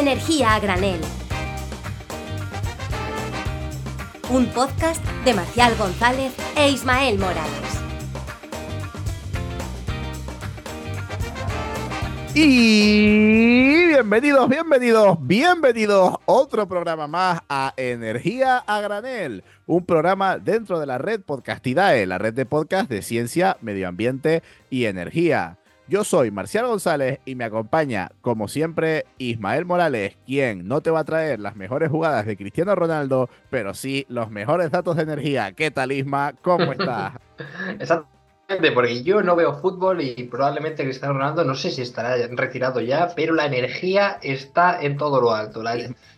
Energía a granel. Un podcast de Marcial González e Ismael Morales. Y bienvenidos, bienvenidos, bienvenidos otro programa más a Energía a Granel, un programa dentro de la red Podcastidae, la red de podcast de ciencia, medio ambiente y energía. Yo soy Marcial González y me acompaña, como siempre, Ismael Morales, quien no te va a traer las mejores jugadas de Cristiano Ronaldo, pero sí los mejores datos de energía. ¿Qué tal, Isma? ¿Cómo estás? Exactamente, porque yo no veo fútbol y probablemente Cristiano Ronaldo no sé si estará retirado ya, pero la energía está en todo lo alto.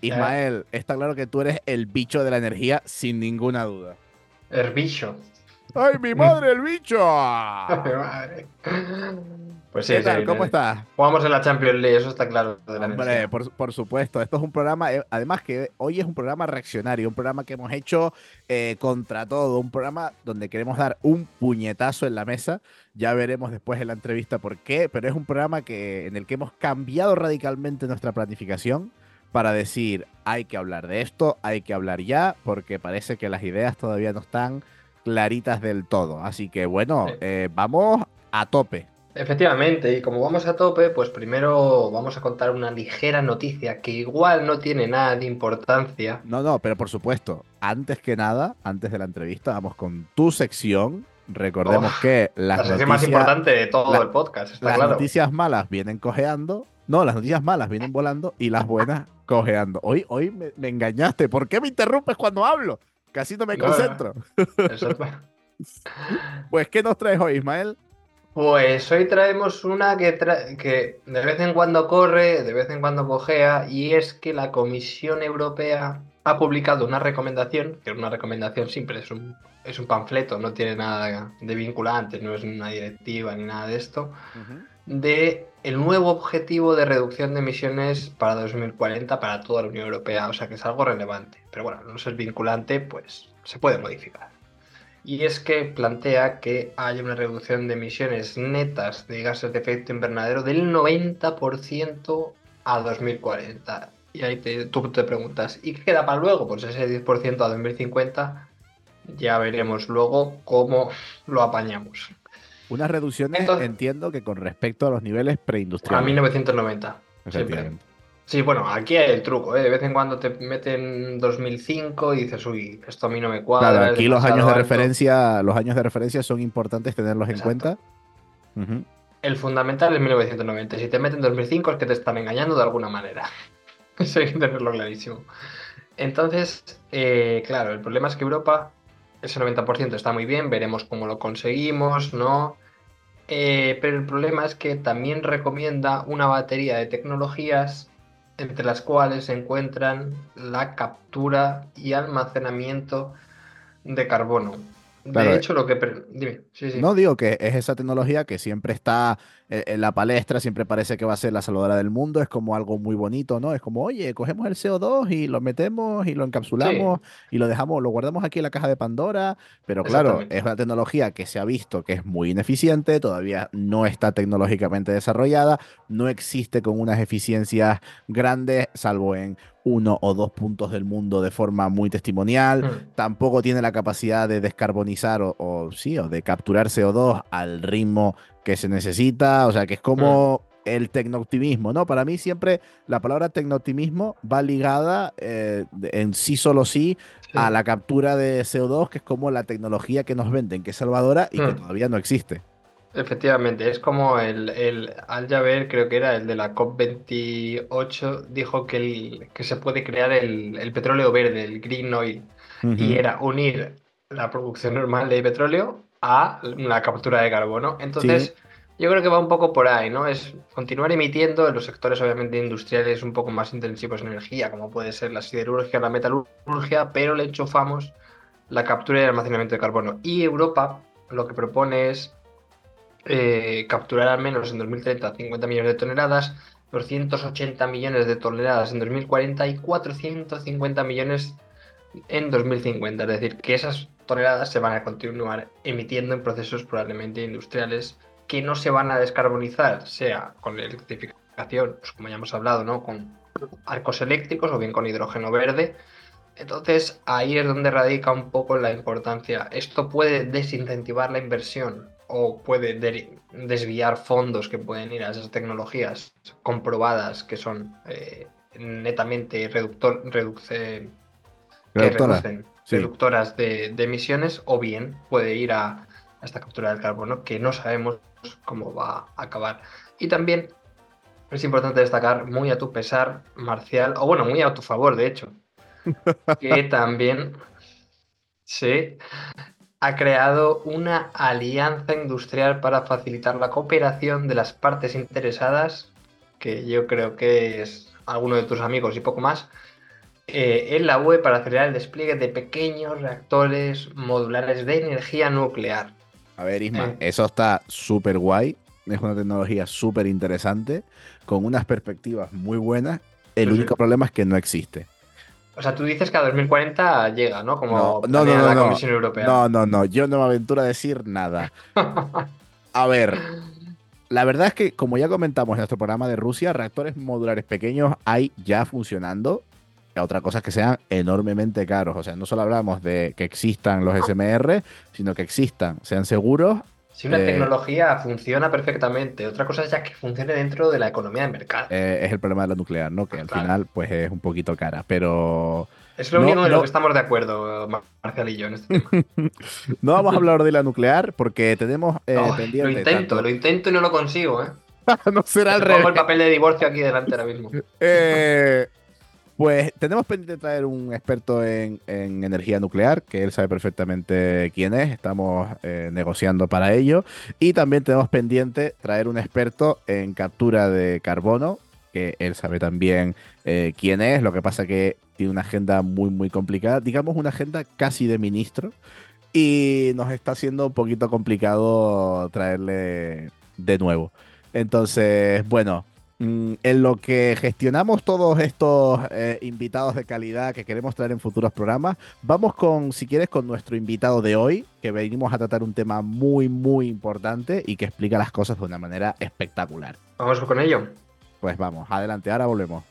Ismael, está claro que tú eres el bicho de la energía sin ninguna duda. El bicho. ¡Ay, mi madre, el bicho! mi madre. Pues sí, ¿Qué tal? ¿Cómo estás? Jugamos en la Champions League, eso está claro. Hombre, por, supuesto. Esto es un programa, eh, además que hoy es un programa reaccionario, un programa que hemos hecho eh, contra todo, un programa donde queremos dar un puñetazo en la mesa. Ya veremos después en la entrevista por qué, pero es un programa que, en el que hemos cambiado radicalmente nuestra planificación para decir, hay que hablar de esto, hay que hablar ya, porque parece que las ideas todavía no están claritas del todo. Así que bueno, eh, vamos a tope. Efectivamente, y como vamos a tope, pues primero vamos a contar una ligera noticia que igual no tiene nada de importancia. No, no, pero por supuesto, antes que nada, antes de la entrevista, vamos con tu sección. Recordemos que las la sección más importante de todo el podcast, está las claro. noticias malas vienen cojeando. No, las noticias malas vienen volando y las buenas cojeando. Hoy, hoy me, engañaste. ¿Por qué me interrumpes cuando hablo? Casi no me concentro. pues, ¿qué nos traes hoy, Ismael? Pues hoy traemos una que, que de vez en cuando corre, de vez en cuando cojea, y es que la Comisión Europea ha publicado una recomendación, que es una recomendación simple, es un, es un panfleto, no tiene nada de vinculante, no es una directiva ni nada de esto, de el nuevo objetivo de reducción de emisiones para 2040 para toda la Unión Europea, o sea que es algo relevante. Pero bueno, no es vinculante, pues se puede modificar y es que plantea que haya una reducción de emisiones netas de gases de efecto invernadero del 90% a 2040. Y ahí tú te preguntas, ¿y qué queda para luego? Pues ese 10% a 2050 ya veremos luego cómo lo apañamos. Unas reducciones, entiendo que con respecto a los niveles preindustriales. A 1990. Sí, bueno, aquí hay el truco, ¿eh? De vez en cuando te meten 2005 y dices, uy, esto a mí no me cuadra. Claro, aquí los años de referencia, los años de referencia son importantes tenerlos en cuenta. El fundamental es 1990. Si te meten 2005 es que te están engañando de alguna manera. Eso hay que tenerlo clarísimo. Entonces, eh, claro, el problema es que Europa, ese 90% está muy bien, veremos cómo lo conseguimos, ¿no? Eh, pero el problema es que también recomienda una batería de tecnologías entre las cuales se encuentran la captura y almacenamiento de carbono. De hecho, lo que... Dime. No digo que es esa tecnología que siempre está en la palestra, siempre parece que va a ser la salvadora del mundo, es como algo muy bonito, ¿no? Es como, oye, cogemos el CO2 y lo metemos y lo encapsulamos y lo dejamos, lo guardamos aquí en la caja de Pandora, pero claro, es una tecnología que se ha visto que es muy ineficiente, todavía no está tecnológicamente desarrollada, no existe con unas eficiencias grandes, salvo en uno o dos puntos del mundo de forma muy testimonial, hmm. tampoco tiene la capacidad de descarbonizar o, sí, o de capturar CO2 al ritmo que se necesita, o sea, que es como el tecnooptimismo, ¿no? Para mí siempre la palabra tecnooptimismo va ligada eh, en sí solo sí, a la captura de CO2, que es como la tecnología que nos venden, que es salvadora y que mm. todavía no existe. Efectivamente, es como el, el Al Jaber, creo que era el de la COP28, dijo que, el, que se puede crear el, petróleo verde, el green oil, y era unir la producción normal de petróleo a la captura de carbono. Entonces, yo creo que va un poco por ahí, ¿no? Es continuar emitiendo en los sectores obviamente industriales un poco más intensivos en energía, como puede ser la siderurgia, la metalurgia, pero le enchufamos la captura y el almacenamiento de carbono. Y Europa lo que propone es eh, capturar al menos en 2030 50 millones de toneladas, 280 millones de toneladas en 2040 y 450 millones en 2050. Es decir, que esas se van a continuar emitiendo en procesos probablemente industriales que no se van a descarbonizar, sea con electrificación, pues como ya hemos hablado, ¿no? Con arcos eléctricos o bien con hidrógeno verde. Entonces ahí es donde radica un poco la importancia. Esto puede desincentivar la inversión o puede desviar fondos que pueden ir a esas tecnologías comprobadas que son eh, netamente reductor, reduce, reductoras de, emisiones o bien puede ir a, esta captura del carbono que no sabemos cómo va a acabar. Y también es importante destacar, muy a tu pesar, Marcial, o bueno, muy a tu favor, de hecho, que también sí, ha creado una alianza industrial para facilitar la cooperación de las partes interesadas, que yo creo que es alguno de tus amigos y poco más, eh, en la web para acelerar el despliegue de pequeños reactores modulares de energía nuclear. A ver, Isma, eh. eso está súper guay. Es una tecnología súper interesante, con unas perspectivas muy buenas. El único problema es que no existe. O sea, tú dices que a 2040 llega, ¿no? Como no, no, la Comisión Europea. No, no, no. Yo no me aventuro a decir nada. A ver, la verdad es que, como ya comentamos en nuestro programa de Rusia, reactores modulares pequeños hay ya funcionando. Otra cosa es que sean enormemente caros. O sea, no solo hablamos de que existan los SMR, sino que existan, sean seguros si una eh, tecnología funciona perfectamente, otra cosa es ya que funcione dentro de la economía de mercado. Eh, es el problema de la nuclear, ¿no? Que al final pues es un poquito cara, pero... Es lo único de lo que estamos de acuerdo, Marcial y yo, en este tema. no vamos a hablar de la nuclear porque tenemos eh, Lo intento, lo intento y no lo consigo, ¿eh? no será el rey. Pongo el papel de divorcio aquí delante ahora mismo. eh... Pues tenemos pendiente traer un experto en, energía nuclear, que él sabe perfectamente quién es, estamos eh, negociando para ello. Y también tenemos pendiente traer un experto en captura de carbono, que él sabe también eh, quién es, lo que pasa que tiene una agenda muy, muy complicada, digamos una agenda casi de ministro, y nos está haciendo un poquito complicado traerle de nuevo. Entonces, bueno, en lo que gestionamos todos estos eh, invitados de calidad que queremos traer en futuros programas, vamos con, si quieres, con nuestro invitado de hoy, que venimos a tratar un tema muy, muy importante y que explica las cosas de una manera espectacular. Vamos con ello. Pues vamos, adelante, ahora volvemos.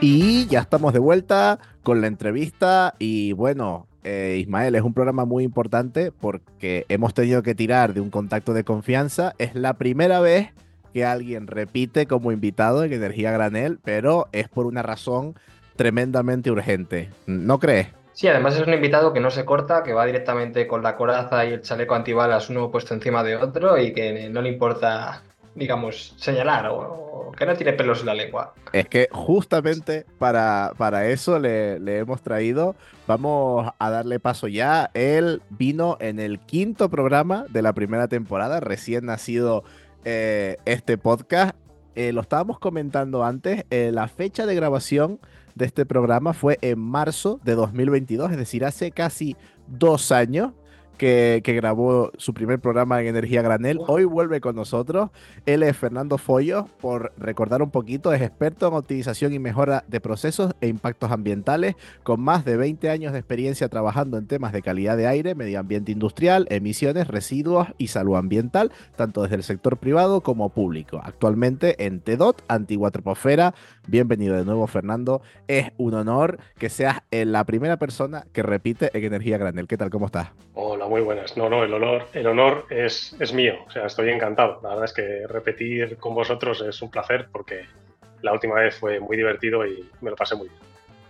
Y ya estamos de vuelta con la entrevista y bueno, eh, Ismael, es un programa muy importante porque hemos tenido que tirar de un contacto de confianza. Es la primera vez que alguien repite como invitado en Energía Granel, pero es por una razón tremendamente urgente. ¿No crees? Sí, además es un invitado que no se corta, que va directamente con la coraza y el chaleco antibalas uno puesto encima de otro y que no le importa digamos, señalar o, que no tiene pelos en la lengua. Es que justamente para, para eso le, hemos traído, vamos a darle paso ya. Él vino en el quinto programa de la primera temporada, recién nacido eh, este podcast. Eh, lo estábamos comentando antes, eh, la fecha de grabación de este programa fue en marzo de 2022, es decir, hace casi dos años que, grabó su primer programa en Energía Granel. Hoy vuelve con nosotros. Él es Fernando Follo, por recordar un poquito, es experto en optimización y mejora de procesos e impactos ambientales, con más de 20 años de experiencia trabajando en temas de calidad de aire, medio ambiente industrial, emisiones, residuos y salud ambiental, tanto desde el sector privado como público. Actualmente en TEDOT, Antigua Troposfera. Bienvenido de nuevo, Fernando. Es un honor que seas eh, la primera persona que repite en Energía Granel. ¿Qué tal? ¿Cómo estás? Hola, muy buenas. No, no, el honor, el honor es, es mío. O sea, estoy encantado. La verdad es que repetir con vosotros es un placer porque la última vez fue muy divertido y me lo pasé muy bien.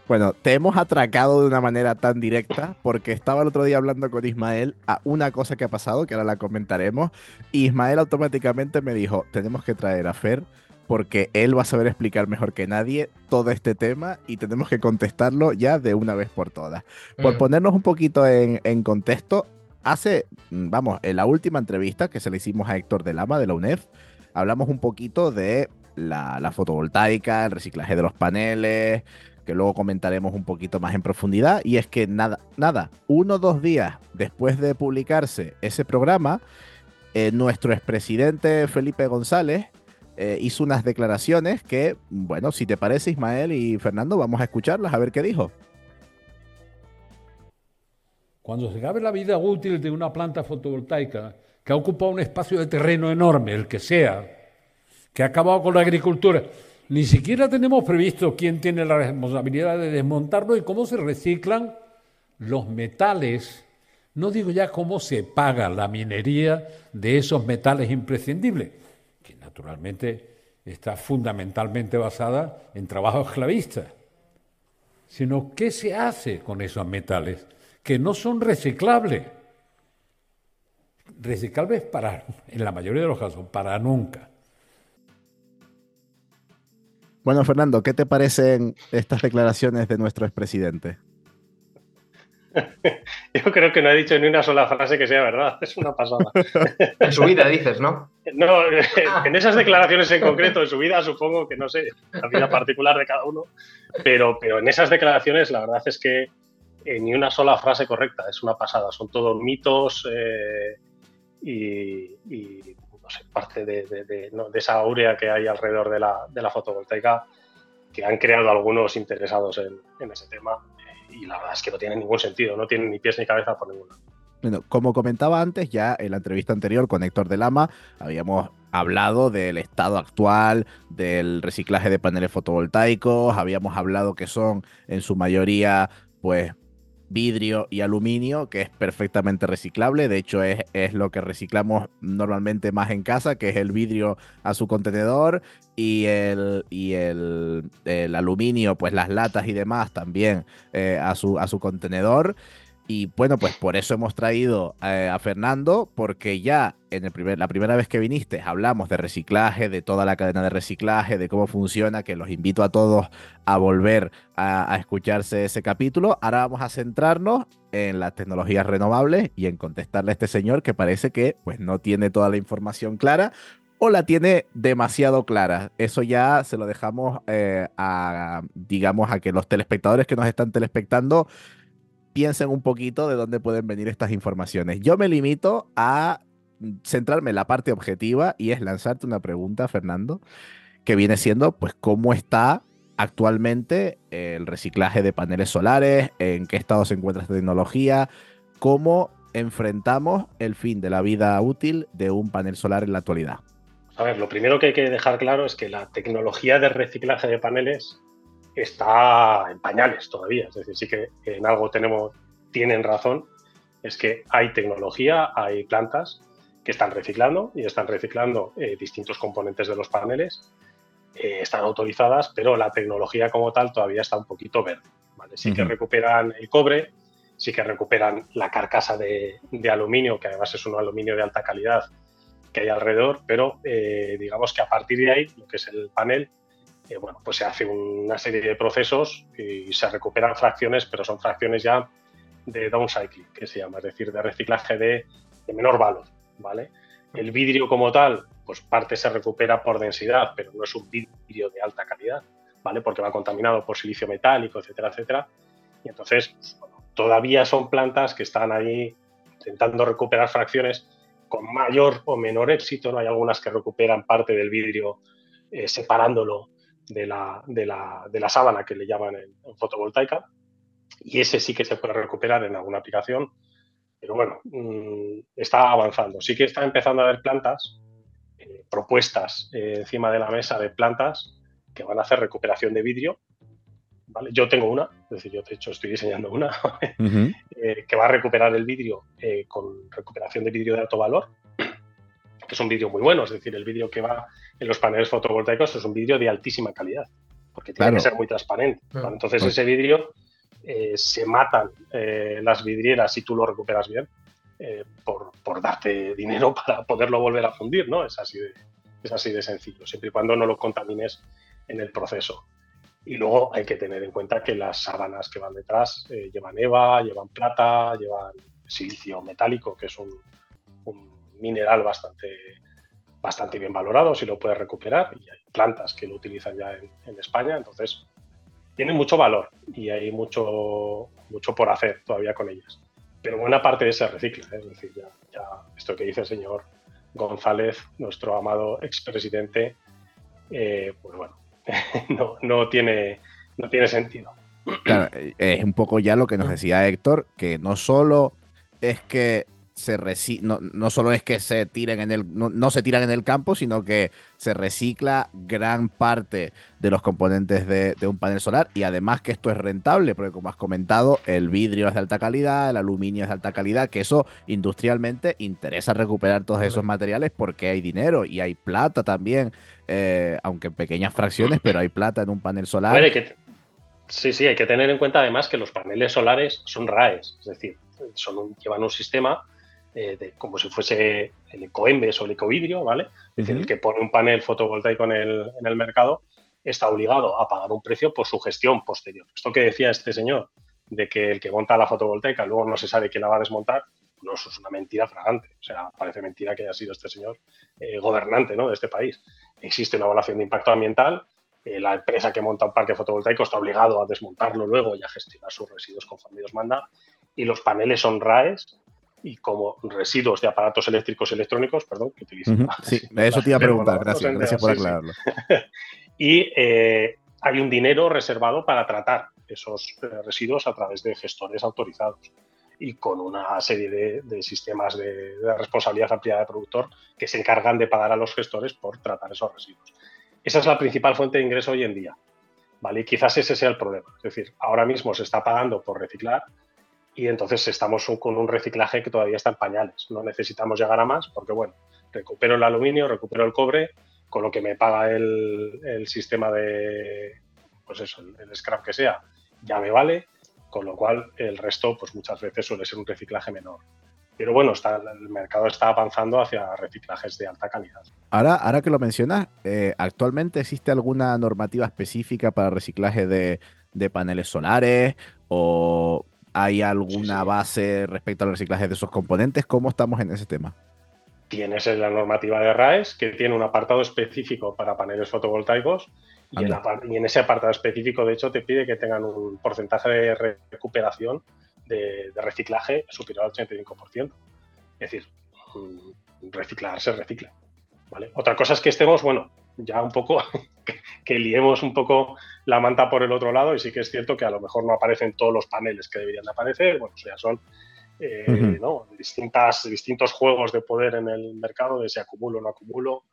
Bueno, te hemos atracado de una manera tan directa porque estaba el otro día hablando con Ismael a una cosa que ha pasado, que ahora la comentaremos. Y Ismael automáticamente me dijo, tenemos que traer a Fer porque él va a saber explicar mejor que nadie todo este tema y tenemos que contestarlo ya de una vez por todas. Por mm. ponernos un poquito en, contexto, hace, mm, vamos, en la última entrevista que se le hicimos a Héctor de Lama de la UNEF, hablamos un poquito de la, fotovoltaica, el reciclaje de los paneles, que luego comentaremos un poquito más en profundidad. Y es que nada, nada, uno o dos días después de publicarse ese programa, eh, nuestro expresidente Felipe González eh, hizo unas declaraciones que, bueno, si te parece, Ismael y Fernando, vamos a escucharlas a ver qué dijo. Cuando se acabe la vida útil de una planta fotovoltaica que ha ocupado un espacio de terreno enorme, el que sea, que ha acabado con la agricultura, ni siquiera tenemos previsto quién tiene la responsabilidad de desmontarlo y cómo se reciclan los metales. No digo ya cómo se paga la minería de esos metales imprescindibles, que naturalmente está fundamentalmente basada en trabajo esclavista, sino qué se hace con esos metales que no son reciclables. Reciclables para, en la mayoría de los casos, para nunca. Bueno, Fernando, ¿qué te parecen estas declaraciones de nuestro expresidente? Yo creo que no ha dicho ni una sola frase que sea verdad. Es una pasada. En su vida, dices, ¿no? No, en esas declaraciones en concreto, en su vida, supongo que no sé, la vida particular de cada uno. Pero, pero en esas declaraciones, la verdad es que eh, ni una sola frase correcta, es una pasada, son todos mitos eh, y, parte de, esa aurea que hay alrededor de la, la, fotovoltaica que han creado algunos interesados en, ese tema eh, y la verdad es que no tiene ningún sentido, no tiene ni pies ni cabeza por ninguna. Bueno, como comentaba antes, ya en la entrevista anterior con Héctor de Lama, habíamos hablado del estado actual del reciclaje de paneles fotovoltaicos, habíamos hablado que son en su mayoría pues vidrio y aluminio, que es perfectamente reciclable. De hecho, es, es, lo que reciclamos normalmente más en casa, que es el vidrio a su contenedor y el, y el, aluminio, pues las latas y demás también eh, a, su, a su contenedor. Y bueno, pues por eso hemos traído eh, a Fernando, porque ya en el primer, la primera vez que viniste hablamos de reciclaje, de toda la cadena de reciclaje, de cómo funciona, que los invito a todos a volver a, escucharse ese capítulo. Ahora vamos a centrarnos en las tecnologías renovables y en contestarle a este señor que parece que pues no tiene toda la información clara, o la tiene demasiado clara. Eso ya se lo dejamos eh, a, digamos, a que los telespectadores que nos están telespectando piensen un poquito de dónde pueden venir estas informaciones. Yo me limito a centrarme en la parte objetiva y es lanzarte una pregunta, Fernando, que viene siendo, pues, ¿cómo está actualmente el reciclaje de paneles solares? ¿En qué estado se encuentra esta tecnología? ¿Cómo enfrentamos el fin de la vida útil de un panel solar en la actualidad? A ver, lo primero que hay que dejar claro es que la tecnología de reciclaje de paneles está en pañales todavía. Es decir, sí que en algo tenemos, tienen razón, es que hay tecnología, hay plantas que están reciclando y están reciclando eh, distintos componentes de los paneles, eh, están autorizadas, pero la tecnología como tal todavía está un poquito verde. Sí que recuperan el cobre, sí que recuperan la carcasa de, aluminio, que además es un aluminio de alta calidad que hay alrededor, pero eh, digamos que a partir de ahí, lo que es el panel, eh, bueno, pues se hace una serie de procesos y se recuperan fracciones, pero son fracciones ya de downcycling, que se llama, es decir, de reciclaje de, menor valor, ¿vale? El vidrio como tal, pues parte se recupera por densidad, pero no es un vidrio de alta calidad, ¿vale? Porque va contaminado por silicio metálico, etcétera, etcétera. Y entonces, pues, todavía son plantas que están ahí intentando recuperar fracciones con mayor o menor éxito, ¿no? Hay algunas que recuperan parte del vidrio eh, separándolo de la, de la, de la sábana que le llaman en, fotovoltaica y ese sí que se puede recuperar en alguna aplicación, pero bueno, mm, está avanzando. Sí que está empezando a haber plantas, eh, propuestas eh, encima de la mesa de plantas que van a hacer recuperación de vidrio. ¿vale? Yo tengo una, es decir, yo de hecho estoy diseñando una, eh, que va a recuperar el vidrio con recuperación de vidrio de alto valor, que es un vidrio muy bueno, es decir, el vidrio que va en los paneles fotovoltaicos es un vidrio de altísima calidad, porque tiene que ser muy transparente. Entonces pues ese vidrio eh, se matan eh, las vidrieras si tú lo recuperas bien eh, por, darte dinero para poderlo volver a fundir, ¿no? Es así, de, es así de sencillo, siempre y cuando no lo contamines en el proceso. Y luego hay que tener en cuenta que las sábanas que van detrás llevan EVA, llevan plata, llevan silicio metálico, que es un, un mineral bastante bastante bien valorado si lo puedes recuperar y hay plantas que lo utilizan ya en, España, entonces tienen mucho valor y hay mucho, mucho por hacer todavía con ellas. Pero buena parte de se recicla, ¿eh? es decir, ya, esto que dice el señor González, nuestro amado expresidente, eh, pues bueno, no, no, tiene, no tiene sentido. Es un poco ya lo que nos decía Héctor, que no solo es que se no, no, solo es que se tiren en el, no, se tiran en el campo, sino que se recicla gran parte de los componentes de, un panel solar y además que esto es rentable, porque como has comentado, el vidrio es de alta calidad, el aluminio es de alta calidad, que eso industrialmente interesa recuperar todos esos materiales porque hay dinero y hay plata también, eh, aunque en pequeñas fracciones, pero hay plata en un panel solar. sí, sí, hay que tener en cuenta además que los paneles solares son RAES, es decir, son llevan un sistema eh, como si fuese el ecoembes o el ecovidrio, ¿vale? Es decir, el que pone un panel fotovoltaico en el, en el mercado está obligado a pagar un precio por su gestión posterior. Esto que decía este señor, de que el que monta la fotovoltaica luego no se sabe quién la va a desmontar, no, eso es una mentira fragante. O sea, parece mentira que haya sido este señor eh, gobernante ¿no? de este país. Existe una evaluación de impacto ambiental. Eh, la empresa que monta un parque fotovoltaico está obligado a desmontarlo luego y a gestionar sus residuos conforme Dios manda. Y los paneles son RAES y como residuos de aparatos eléctricos electrónicos, perdón, que utilizan. Sí, eso te iba a preguntar, gracias, gracias por aclararlo. y eh, hay un dinero reservado para tratar esos eh, residuos a través de gestores autorizados y con una serie de, sistemas de, responsabilidad ampliada de productor que se encargan de pagar a los gestores por tratar esos residuos. Esa es la principal fuente de ingreso hoy en día. ¿vale? Y quizás ese sea el problema. Es decir, ahora mismo se está pagando por reciclar, y entonces estamos con un reciclaje que todavía está en pañales. No necesitamos llegar a más porque, bueno, recupero el aluminio, recupero el cobre, con lo que me paga el, sistema de, pues eso, el, scrap que sea, ya me vale, con lo cual el resto, pues muchas veces suele ser un reciclaje menor. Pero bueno, está, el mercado está avanzando hacia reciclajes de alta calidad. Ahora, ahora que lo mencionas, eh, ¿actualmente existe alguna normativa específica para reciclaje de, de paneles solares o ¿Hay alguna base respecto al reciclaje de esos componentes? ¿Cómo estamos en ese tema? Tienes la normativa de RAES que tiene un apartado específico para paneles fotovoltaicos y en, ese apartado específico, de hecho, te pide que tengan un porcentaje de recuperación de, reciclaje superior al 85%. Es decir, mm, reciclar se recicla. ¿vale? Otra cosa es que estemos, bueno, ya un poco que, liemos un poco la manta por el otro lado y sí que es cierto que a lo mejor no aparecen todos los paneles que deberían de aparecer, bueno, o sea, son eh, Distintas, distintos juegos de poder en el mercado de si acumulo o no acumulo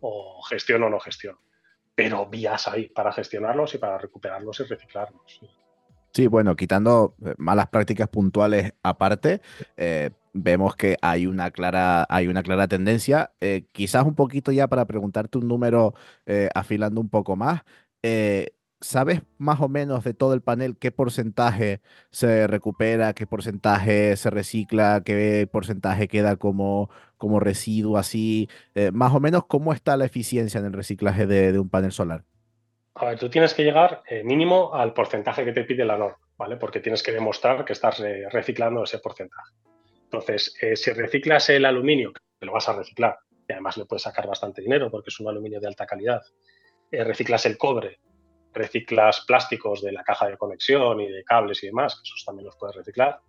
o gestiono o no gestiono. Pero vías ahí para gestionarlos y para recuperarlos y reciclarlos. Sí, bueno, quitando eh, malas prácticas puntuales aparte, eh, vemos que hay una clara, hay una clara tendencia. Eh, quizás un poquito ya para preguntarte un número afilando un poco más. ¿Sabes más o menos de todo el panel qué porcentaje se recupera, qué porcentaje se recicla, qué porcentaje queda como, como residuo así? más o menos, ¿cómo está la eficiencia en el reciclaje de un panel solar? A ver, tú tienes que llegar eh, mínimo al porcentaje que te pide la norma, ¿vale? Porque tienes que demostrar que estás eh, reciclando ese porcentaje. Entonces, eh, si reciclas el aluminio, que lo vas a reciclar, y además le puedes sacar bastante dinero porque es un aluminio de alta calidad, reciclas el cobre, reciclas plásticos de la caja de conexión y de cables y demás, que esos también los puedes reciclar.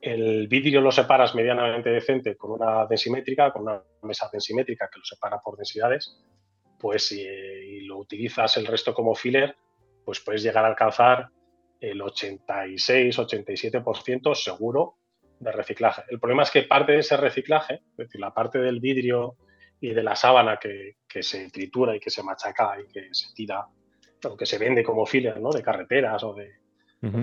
El vidrio lo separas medianamente decente con una densimétrica, con una mesa densimétrica que lo separa por densidades pues si y lo utilizas el resto como filler, pues puedes llegar a alcanzar el 86-87% seguro de reciclaje. El problema es que parte de ese reciclaje, es decir, la parte del vidrio y de la sábana que, se tritura y que se machaca y que se tira, o que se vende como filler, ¿no? De carreteras o de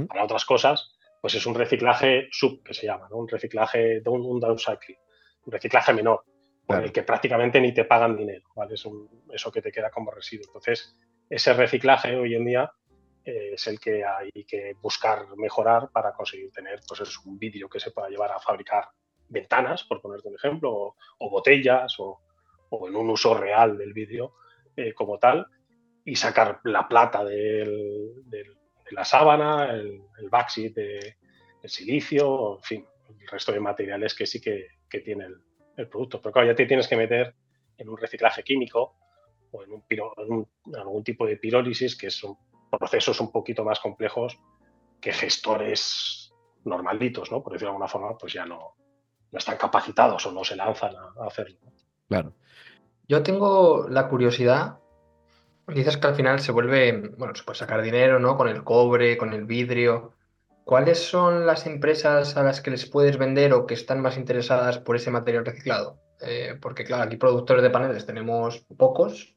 para otras cosas, pues es un reciclaje sub, que se llama, ¿no? Un reciclaje, un, un downcycling, un reciclaje menor el que prácticamente ni te pagan dinero, ¿vale? Es eso que te queda como residuo. Entonces, ese reciclaje hoy en día eh, es el que hay que buscar mejorar para conseguir tener pues, es un vidrio que se pueda llevar a fabricar ventanas, por ponerte un ejemplo, o, botellas, o, en un uso real del vidrio eh, como tal, y sacar la plata de la sábana, el, el backseat de, el silicio, en fin, el resto de materiales que sí que, que tiene el, producto. Pero claro, ya te tienes que meter en un reciclaje químico o en, un, algún tipo de pirólisis, que son procesos un poquito más complejos que gestores normalitos, ¿no? Por decirlo de alguna forma, pues ya no, no están capacitados o no se lanzan a, hacerlo. Claro. Yo tengo la curiosidad, dices que al final se vuelve, bueno, se puede sacar dinero, ¿no? Con el cobre, con el vidrio. ¿cuáles son las empresas a las que les puedes vender o que están más interesadas por ese material reciclado? Eh, porque claro, aquí productores de paneles tenemos pocos,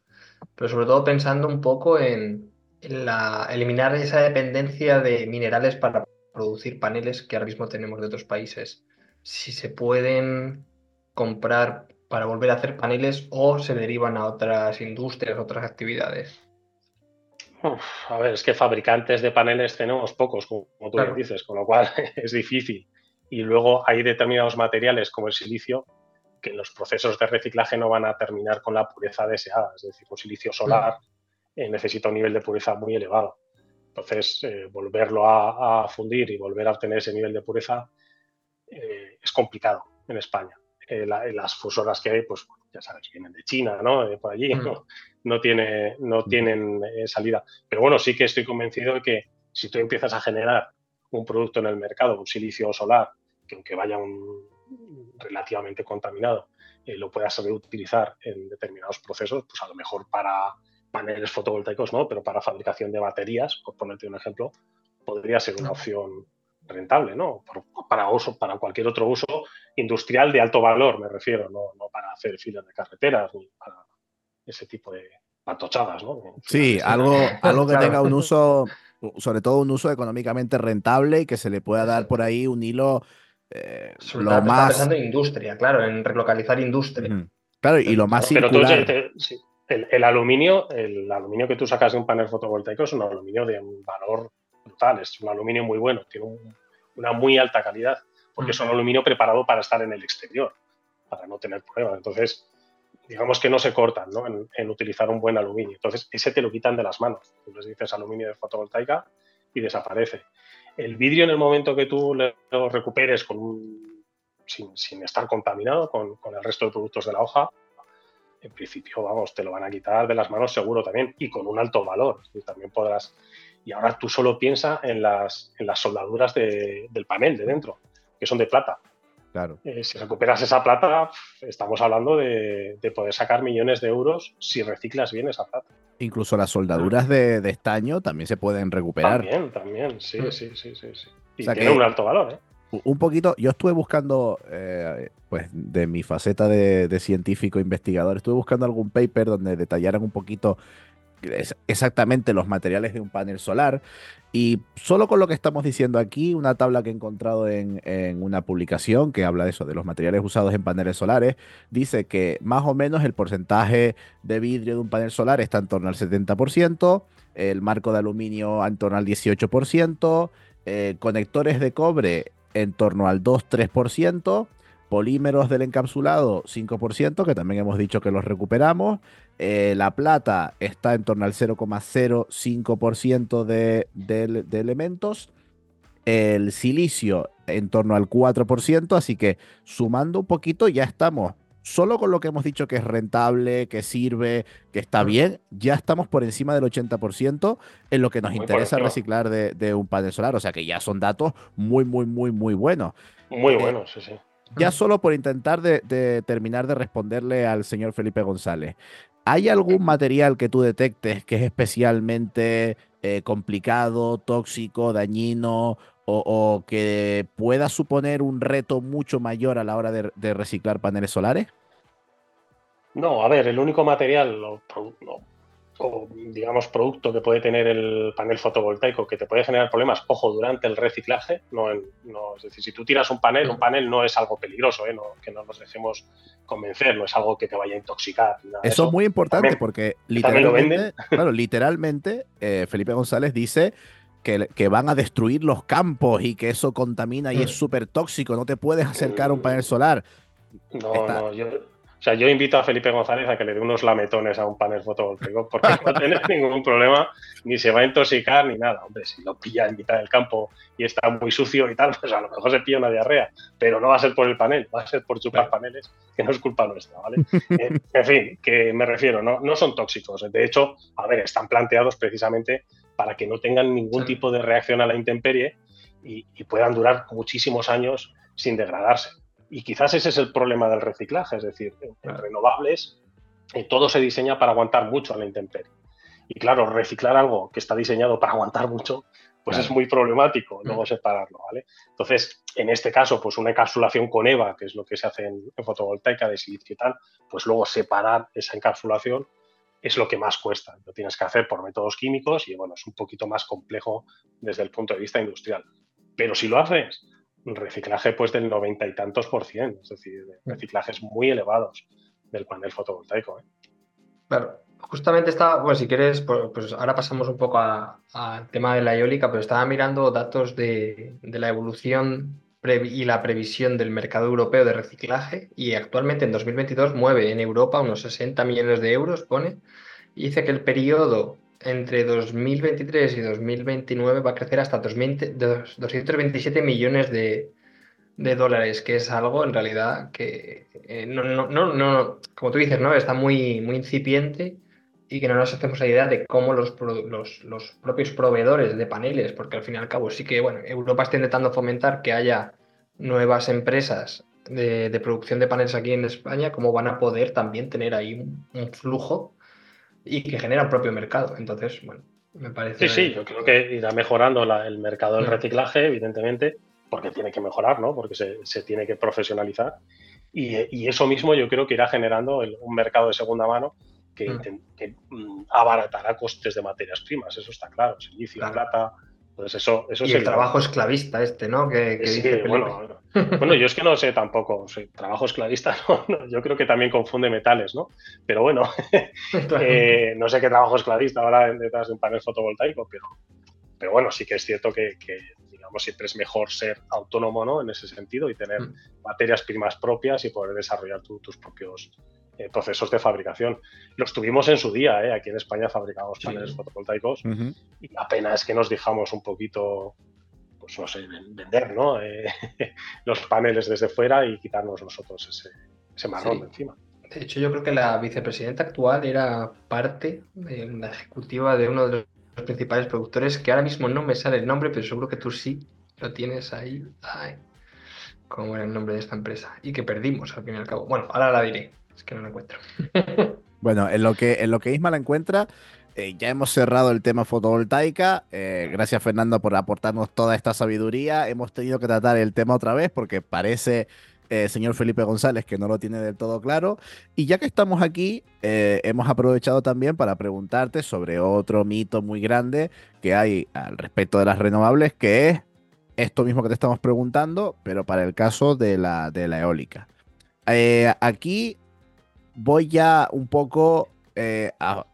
pero sobre todo pensando un poco en, la, eliminar esa dependencia de minerales para producir paneles que ahora mismo tenemos de otros países. Si se pueden comprar para volver a hacer paneles o se derivan a otras industrias, otras actividades. a ver, es que fabricantes de paneles tenemos pocos, como, tú dices, con lo cual es difícil. Y luego hay determinados materiales como el silicio que los procesos de reciclaje no van a terminar con la pureza deseada. Es decir, un silicio solar eh, necesita un nivel de pureza muy elevado. Entonces, eh, volverlo a, fundir y volver a obtener ese nivel de pureza eh, es complicado en España. las fusoras que hay, pues ya sabes, vienen de China, ¿no? por allí, no, tiene, no tienen salida. Pero bueno, sí que estoy convencido de que si tú empiezas a generar un producto en el mercado, un silicio solar, que aunque vaya un, relativamente contaminado eh, lo puedas reutilizar en determinados procesos, pues a lo mejor para paneles fotovoltaicos no, pero para fabricación de baterías, por ponerte un ejemplo, podría ser una opción rentable, ¿no? Para, uso, para cualquier otro uso industrial de alto valor, me refiero, no, para hacer filas de carreteras ni para ese tipo de patochadas, ¿no? Sí, algo, algo que tenga un uso, sobre todo un uso económicamente rentable y que se le pueda dar por ahí un hilo eh, lo más... pensando en industria, claro, en relocalizar industria. Claro, y lo más Pero el, aluminio, el aluminio que tú sacas de un panel fotovoltaico es un aluminio de un valor brutal, es un aluminio muy bueno, tiene una muy alta calidad, porque es un aluminio preparado para estar en el exterior, para no tener problemas. Entonces, digamos que no se cortan ¿no? En, en, utilizar un buen aluminio. Entonces, ese te lo quitan de las manos. Tú les dices aluminio de fotovoltaica y desaparece. El vidrio en el momento que tú lo recuperes sin, estar contaminado con, el resto de productos de la hoja, en principio, vamos, te lo van a quitar de las manos seguro también y con un alto valor. Y también podrás. Y ahora tú solo piensa en las, en las soldaduras del panel de dentro, que son de plata. Claro. Eh, si recuperas esa plata, estamos hablando de, poder sacar millones de euros si reciclas bien esa plata. Incluso las soldaduras de, estaño también se pueden recuperar. También, también, sí, mm. sí, sí, sí. Y tiene un alto valor, ¿eh? Un poquito, yo estuve buscando, eh, pues de mi faceta de, científico investigador, estuve buscando algún paper donde detallaran un poquito exactamente los materiales de un panel solar. Y solo con lo que estamos diciendo aquí, una tabla que he encontrado en, una publicación que habla de eso, de los materiales usados en paneles solares, dice que más o menos el porcentaje de vidrio de un panel solar está en torno al 70%, el marco de aluminio en torno al 18%, eh, conectores de cobre en torno al 2-3%, polímeros del encapsulado 5%, que también hemos dicho que los recuperamos, eh, la plata está en torno al 0,05% de, de, elementos. El silicio en torno al 4%. Así que sumando un poquito ya estamos. Solo con lo que hemos dicho que es rentable, que sirve, que está bien, ya estamos por encima del 80% en lo que nos interesa reciclar de, un panel solar. O sea que ya son datos muy, muy, muy, muy buenos. Muy eh, buenos, sí, sí. Ya solo por intentar de, terminar de responderle al señor Felipe González. ¿Hay algún material que tú detectes que es especialmente eh, complicado, tóxico, dañino o, que pueda suponer un reto mucho mayor a la hora de, reciclar paneles solares? No, a ver, el único material, o digamos producto que puede tener el panel fotovoltaico que te puede generar problemas, ojo, durante el reciclaje, no, no es decir, si tú tiras un panel, un panel no es algo peligroso, ¿eh? que no nos dejemos convencer, no es algo que te vaya a intoxicar. eso, es muy importante porque literalmente, claro, literalmente eh, Felipe González dice que, que, van a destruir los campos y que eso contamina y es mm. súper tóxico, no te puedes acercar a un panel solar. No, no, yo, sea, yo invito a Felipe González a que le dé unos lametones a un panel fotovoltaico porque no va a tener ningún problema, ni se va a intoxicar ni nada. Hombre, si lo pilla en mitad del campo y está muy sucio y tal, pues a lo mejor se pilla una diarrea, pero no va a ser por el panel, va a ser por chupar paneles, que no es culpa nuestra, ¿vale? Eh, en fin, que me refiero, no, no son tóxicos. De hecho, a ver, están planteados precisamente para que no tengan ningún tipo de reacción a la intemperie y puedan durar muchísimos años sin degradarse. Y quizás ese es el problema del reciclaje, es decir, en, renovables eh, todo se diseña para aguantar mucho a la intemperie. Y claro, reciclar algo que está diseñado para aguantar mucho, pues es muy problemático luego mm. separarlo, ¿vale? Entonces, en este caso, pues una encapsulación con EVA, que es lo que se hace en, fotovoltaica de silicio y tal, pues luego separar esa encapsulación es lo que más cuesta. Lo tienes que hacer por métodos químicos y, bueno, es un poquito más complejo desde el punto de vista industrial. Pero si lo haces, reciclaje pues del noventa y tantos por cien, es decir, mm. reciclajes muy elevados del panel fotovoltaico. ¿eh? Claro, justamente estaba, bueno, si quieres, pues, pues ahora pasamos un poco al tema de la eólica, pero estaba mirando datos de, la evolución y la previsión del mercado europeo de reciclaje y actualmente en 2022 mueve en Europa unos 60 millones de euros, pone, y dice que el periodo entre 2023 y 2029 va a crecer hasta 227 millones de, de dólares, que es algo en realidad que eh, no, no, no, como tú dices, ¿no? Está muy, muy incipiente y que no nos hacemos la idea de cómo los, los, los, propios proveedores de paneles, porque al fin y al cabo sí que, bueno, Europa está intentando fomentar que haya nuevas empresas de, de producción de paneles aquí en España, cómo van a poder también tener ahí un, flujo y que genera un propio mercado. Entonces, bueno, me parece... Sí, sí, yo creo que irá mejorando el mercado del reciclaje, evidentemente, porque tiene que mejorar, ¿no? Porque se, se tiene que profesionalizar. Y, y, eso mismo yo creo que irá generando un mercado de segunda mano que, mm. mm, abaratará costes de materias primas, eso está claro, silicio, plata, pues eso, eso y el trabajo esclavista este, ¿no? Que, bueno, bueno, yo es que no sé tampoco, trabajo esclavista, no, yo creo que también confunde metales, ¿no? Pero bueno, eh, no sé qué trabajo esclavista ahora detrás de un panel fotovoltaico, pero, pero bueno, sí que es cierto que, digamos, siempre es mejor ser autónomo, ¿no? En ese sentido y tener mm. materias primas propias y poder desarrollar tus propios eh, procesos de fabricación. Los tuvimos en su día, ¿eh? aquí en España fabricamos paneles fotovoltaicos y apenas que nos dejamos un poquito, pues no sé, vender ¿no? Eh, los paneles desde fuera y quitarnos nosotros ese, ese marrón de encima. De hecho, yo creo que la vicepresidenta actual era parte de la ejecutiva de uno de los principales productores, que ahora mismo no me sale el nombre, pero seguro que tú sí lo tienes ahí. Ay, ¿Cómo era el nombre de esta empresa? Y que perdimos al fin y al cabo. Bueno, ahora la diré. Es que no la encuentro. bueno, en lo que, Isma la encuentra, eh, ya hemos cerrado el tema fotovoltaica. Eh, gracias, Fernando, por aportarnos toda esta sabiduría. Hemos tenido que tratar el tema otra vez porque parece, eh, señor Felipe González, que no lo tiene del todo claro. Y ya que estamos aquí, hemos aprovechado también para preguntarte sobre otro mito muy grande que hay al respecto de las renovables, que es esto mismo que te estamos preguntando, pero para el caso de la eólica. aquí voy ya un poco eh, a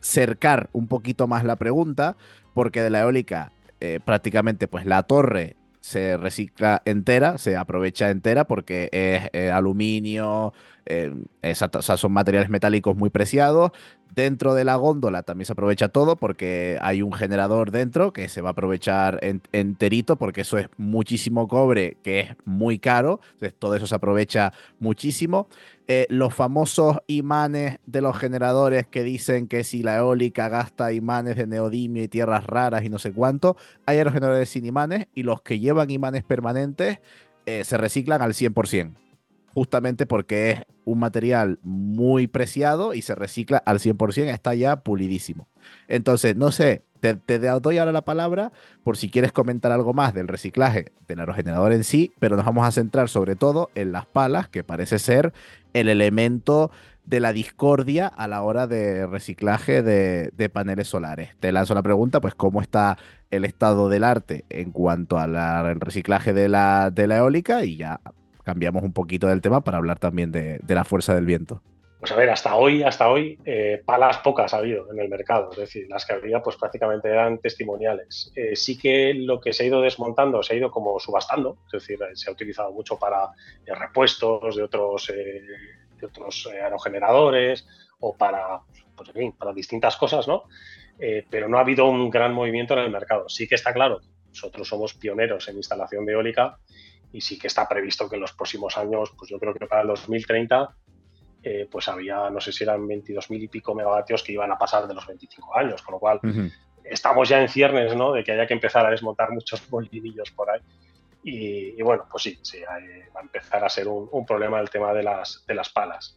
cercar un poquito más la pregunta, porque de la eólica eh, prácticamente pues la torre se recicla entera, se aprovecha entera porque es eh, aluminio, son materiales metálicos muy preciados. Dentro de la góndola también se aprovecha todo porque hay un generador dentro que se va a aprovechar enterito porque eso es muchísimo cobre que es muy caro. Entonces todo eso se aprovecha muchísimo. Eh, los famosos imanes de los generadores que dicen que si la eólica gasta imanes de neodimio y tierras raras y no sé cuánto, hay los generadores sin imanes y los que llevan imanes permanentes eh, se reciclan al 100%, justamente porque es un material muy preciado y se recicla al 100%, está ya pulidísimo. Entonces, no sé, te, doy ahora la palabra por si quieres comentar algo más del reciclaje del aerogenerador en sí, pero nos vamos a centrar sobre todo en las palas, que parece ser el elemento de la discordia a la hora de reciclaje de, paneles solares. Te lanzo la pregunta, pues, ¿cómo está el estado del arte en cuanto al reciclaje de la, de la eólica? Y ya cambiamos un poquito del tema para hablar también de la fuerza del viento. Pues a ver, hasta hoy, hasta hoy, eh, palas pocas ha habido en el mercado, es decir, las que había pues prácticamente eran testimoniales. Eh, sí que lo que se ha ido desmontando se ha ido como subastando, es decir, se ha utilizado mucho para eh, repuestos de otros, de otros aerogeneradores o para, pues, para distintas cosas, ¿no? pero no ha habido un gran movimiento en el mercado. Sí que está claro, nosotros somos pioneros en instalación de eólica y sí que está previsto que en los próximos años, pues yo creo que para el 2030 eh, pues había, no sé si eran 22.000 y pico megavatios que iban a pasar de los 25 años, con lo cual estamos ya en ciernes, ¿no? De que haya que empezar a desmontar muchos molinillos por ahí. Y, bueno, pues sí, sí va a empezar a ser un, problema el tema de las, de las palas.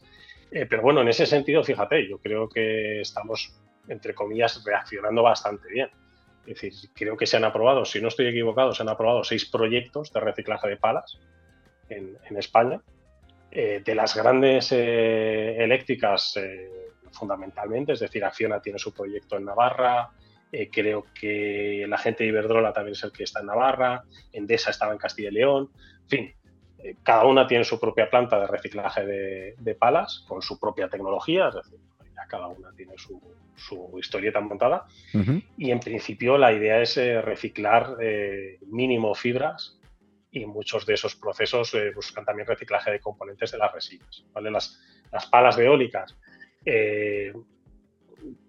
Eh, pero bueno, en ese sentido, fíjate, yo creo que estamos, entre comillas, reaccionando bastante bien. Es decir, creo que se han aprobado, si no estoy equivocado, se han aprobado seis proyectos de reciclaje de palas en, España. Eh, de las grandes eh, eléctricas, fundamentalmente, es decir, Acciona tiene su proyecto en Navarra, creo que la gente de Iberdrola también es el que está en Navarra, Endesa estaba en Castilla y León, en fin, cada una tiene su propia planta de reciclaje de, palas con su propia tecnología, es decir, cada una tiene su, historieta montada. Y en principio la idea es eh, reciclar eh, mínimo fibras y muchos de esos procesos eh, buscan también reciclaje de componentes de las resinas. ¿vale? Las, las palas de eólicas,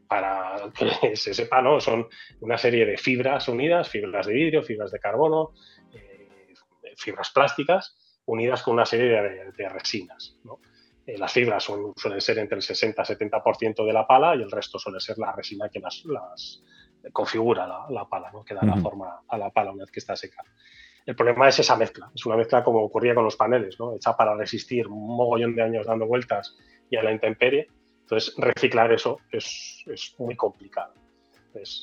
para que se sepa, ¿no? son una serie de fibras unidas, fibras de vidrio, fibras de carbono, fibras plásticas unidas con una serie de, resinas. Eh, las fibras suelen ser entre el 60 y 70% de la pala y el resto suele ser la resina que las, configura la, pala, ¿no? que da la forma a la pala una vez que está seca. El problema es esa mezcla, es una mezcla como ocurría con los paneles, ¿no? hecha para resistir un mogollón de años dando vueltas y a la intemperie. Entonces, reciclar eso es, muy complicado.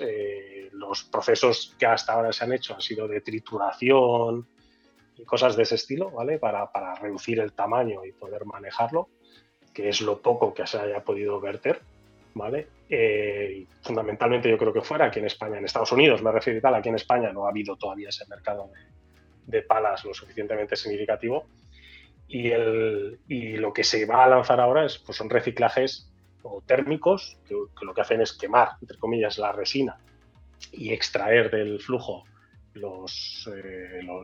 Eh, los procesos que hasta ahora se han hecho han sido de trituración, y cosas de ese estilo, ¿vale? Para, para, reducir el tamaño y poder manejarlo, que es lo poco que se haya podido verter, ¿vale? Eh, fundamentalmente yo creo que fuera aquí en España, en Estados Unidos me refiero y tal, aquí en España no ha habido todavía ese mercado de, palas lo suficientemente significativo y, el, y, lo que se va a lanzar ahora es, pues son reciclajes o térmicos que, lo que hacen es quemar, entre comillas, la resina y extraer del flujo eh, los,